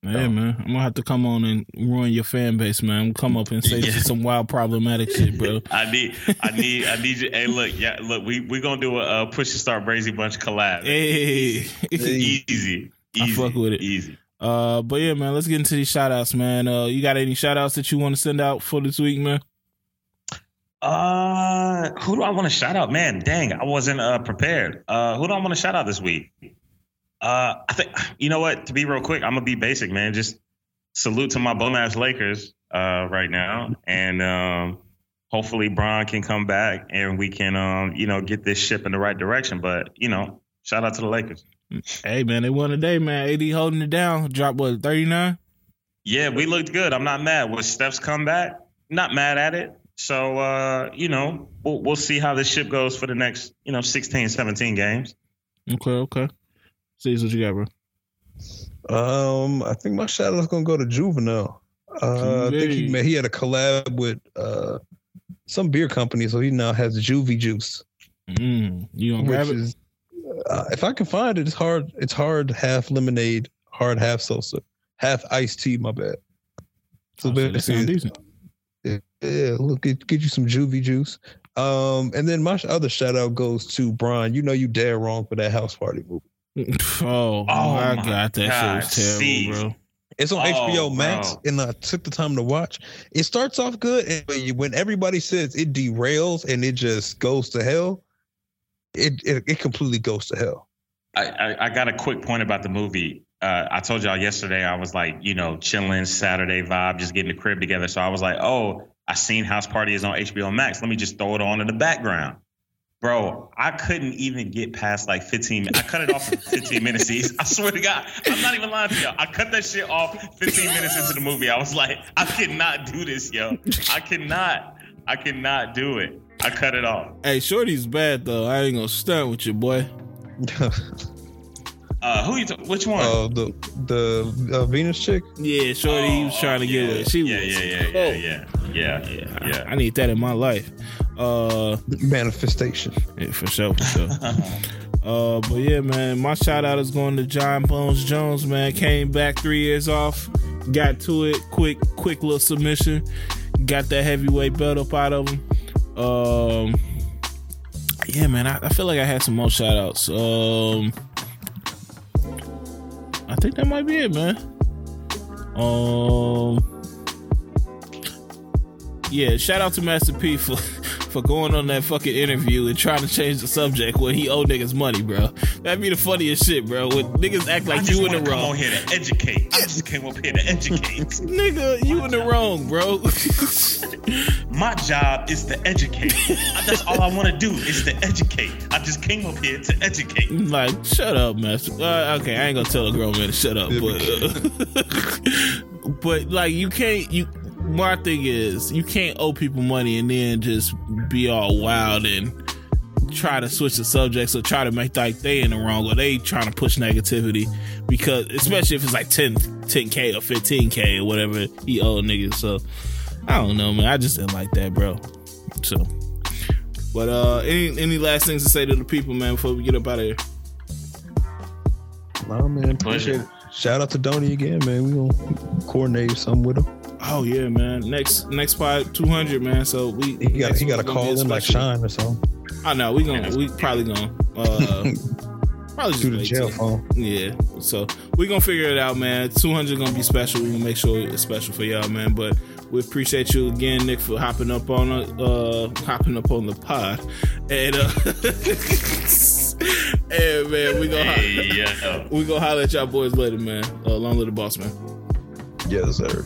Yeah, man. I'm gonna have to come on and ruin your fan base, man. I'm come up and say yeah. some wild problematic shit, bro. [laughs] I need, I need, I need you. Hey, look, yeah, look, we we gonna do a, a push to start Brazy bunch collab. Hey, easy, easy, I fuck with it. Easy. Uh, but yeah, man, let's get into these shout outs, man. Uh, you got any shout outs that you want to send out for this week, man? Uh, who do I want to shout out? Man, dang, I wasn't uh prepared. Uh, who do I want to shout out this week? Uh, I think you know what. To be real quick, I'm gonna be basic, man. Just salute to my bum ass Lakers uh right now, and um, hopefully Bron can come back and we can um you know get this ship in the right direction. But you know, shout out to the Lakers. Hey man, they won today, man. AD holding it down. Drop what thirty nine. Yeah, we looked good. I'm not mad. With Steph's comeback, not mad at it. So uh, you know, we'll we'll see how this ship goes for the next, you know, 16, 17 games. Okay, okay. See what you got, bro. Um, I think my shout out's gonna go to Juvenile. Uh, I think he he had a collab with uh some beer company, so he now has Juvie Juice. Mm, you gonna grab it? Is, uh, if I can find it, it's hard. It's hard half lemonade, hard half salsa, half iced tea. My bad. So oh, basically, decent. Yeah, look, get, get you some juvie juice. Um, and then my other shout out goes to Brian. You know you dead wrong for that house party movie. [laughs] oh, oh my god, that God. shit was terrible, See. bro. It's on oh, HBO Max, bro. and I took the time to watch. It starts off good, and when everybody says it derails and it just goes to hell, it it, it completely goes to hell. I, I, I got a quick point about the movie. Uh, I told y'all yesterday I was like, you know, chilling Saturday vibe, just getting the crib together. So I was like, oh, I seen House Party is on HBO Max. Let me just throw it on in the background. Bro, I couldn't even get past like 15 minutes. I cut it off for [laughs] 15 minutes. I swear to God, I'm not even lying to y'all. I cut that shit off 15 minutes into the movie. I was like, I cannot do this, yo. I cannot. I cannot do it. I cut it off. Hey, Shorty's bad though. I ain't gonna stunt with you, boy. [laughs] Uh, who you? T- which one? Oh, uh, the the uh, Venus chick. Yeah, Shorty. Oh, he was trying to get it. She yeah, was. Yeah, yeah, yeah, yeah, yeah, yeah, yeah. I, I need that in my life. Uh, manifestation. Yeah, for sure, for sure. [laughs] uh, but yeah, man, my shout out is going to Jon Bones Jones. Man, came back three years off, got to it quick, quick little submission, got that heavyweight belt up out of him. Um, yeah, man, I, I feel like I had some more shout outs. Um I think that might be it, man. Um, yeah, shout out to Master P for [laughs] for going on that fucking interview and trying to change the subject when he owe niggas money, bro. That'd be the funniest shit, bro. When niggas act like you in the wrong. Come on here to educate. I just came up here to educate. [laughs] Nigga, you in the wrong, bro. [laughs] My job is to educate. That's all I want to do is to educate. I just came up here to educate. Like, shut up, master. Uh, okay, I ain't gonna tell a grown man to shut up, but uh, but like you can't you my thing is you can't owe people money and then just be all wild and try to switch the subjects or try to make like they in the wrong or they trying to push negativity because especially if it's like 10 10k or 15k or whatever he owe niggas. So i don't know man. I just didn't like that bro. So but uh any any last things to say to the people man before we get up out of here? Nah man. Appreciate it. Shout out to Donnie again man. We gonna coordinate something with him Oh yeah, man. Next next spot two hundred, man. So we he got he got to call in like Shine or something. I know we gonna we probably gonna uh probably do the jail phone. Yeah. So we gonna figure it out, man. Two hundred gonna be special. We gonna make sure it's special for y'all, man. But we appreciate you again, Nick, for hopping up on uh hopping up on the pod. And uh [laughs] and man, we gonna hey, yeah. we gonna holler at y'all boys later, man. Uh, long little boss, man. Yes, sir.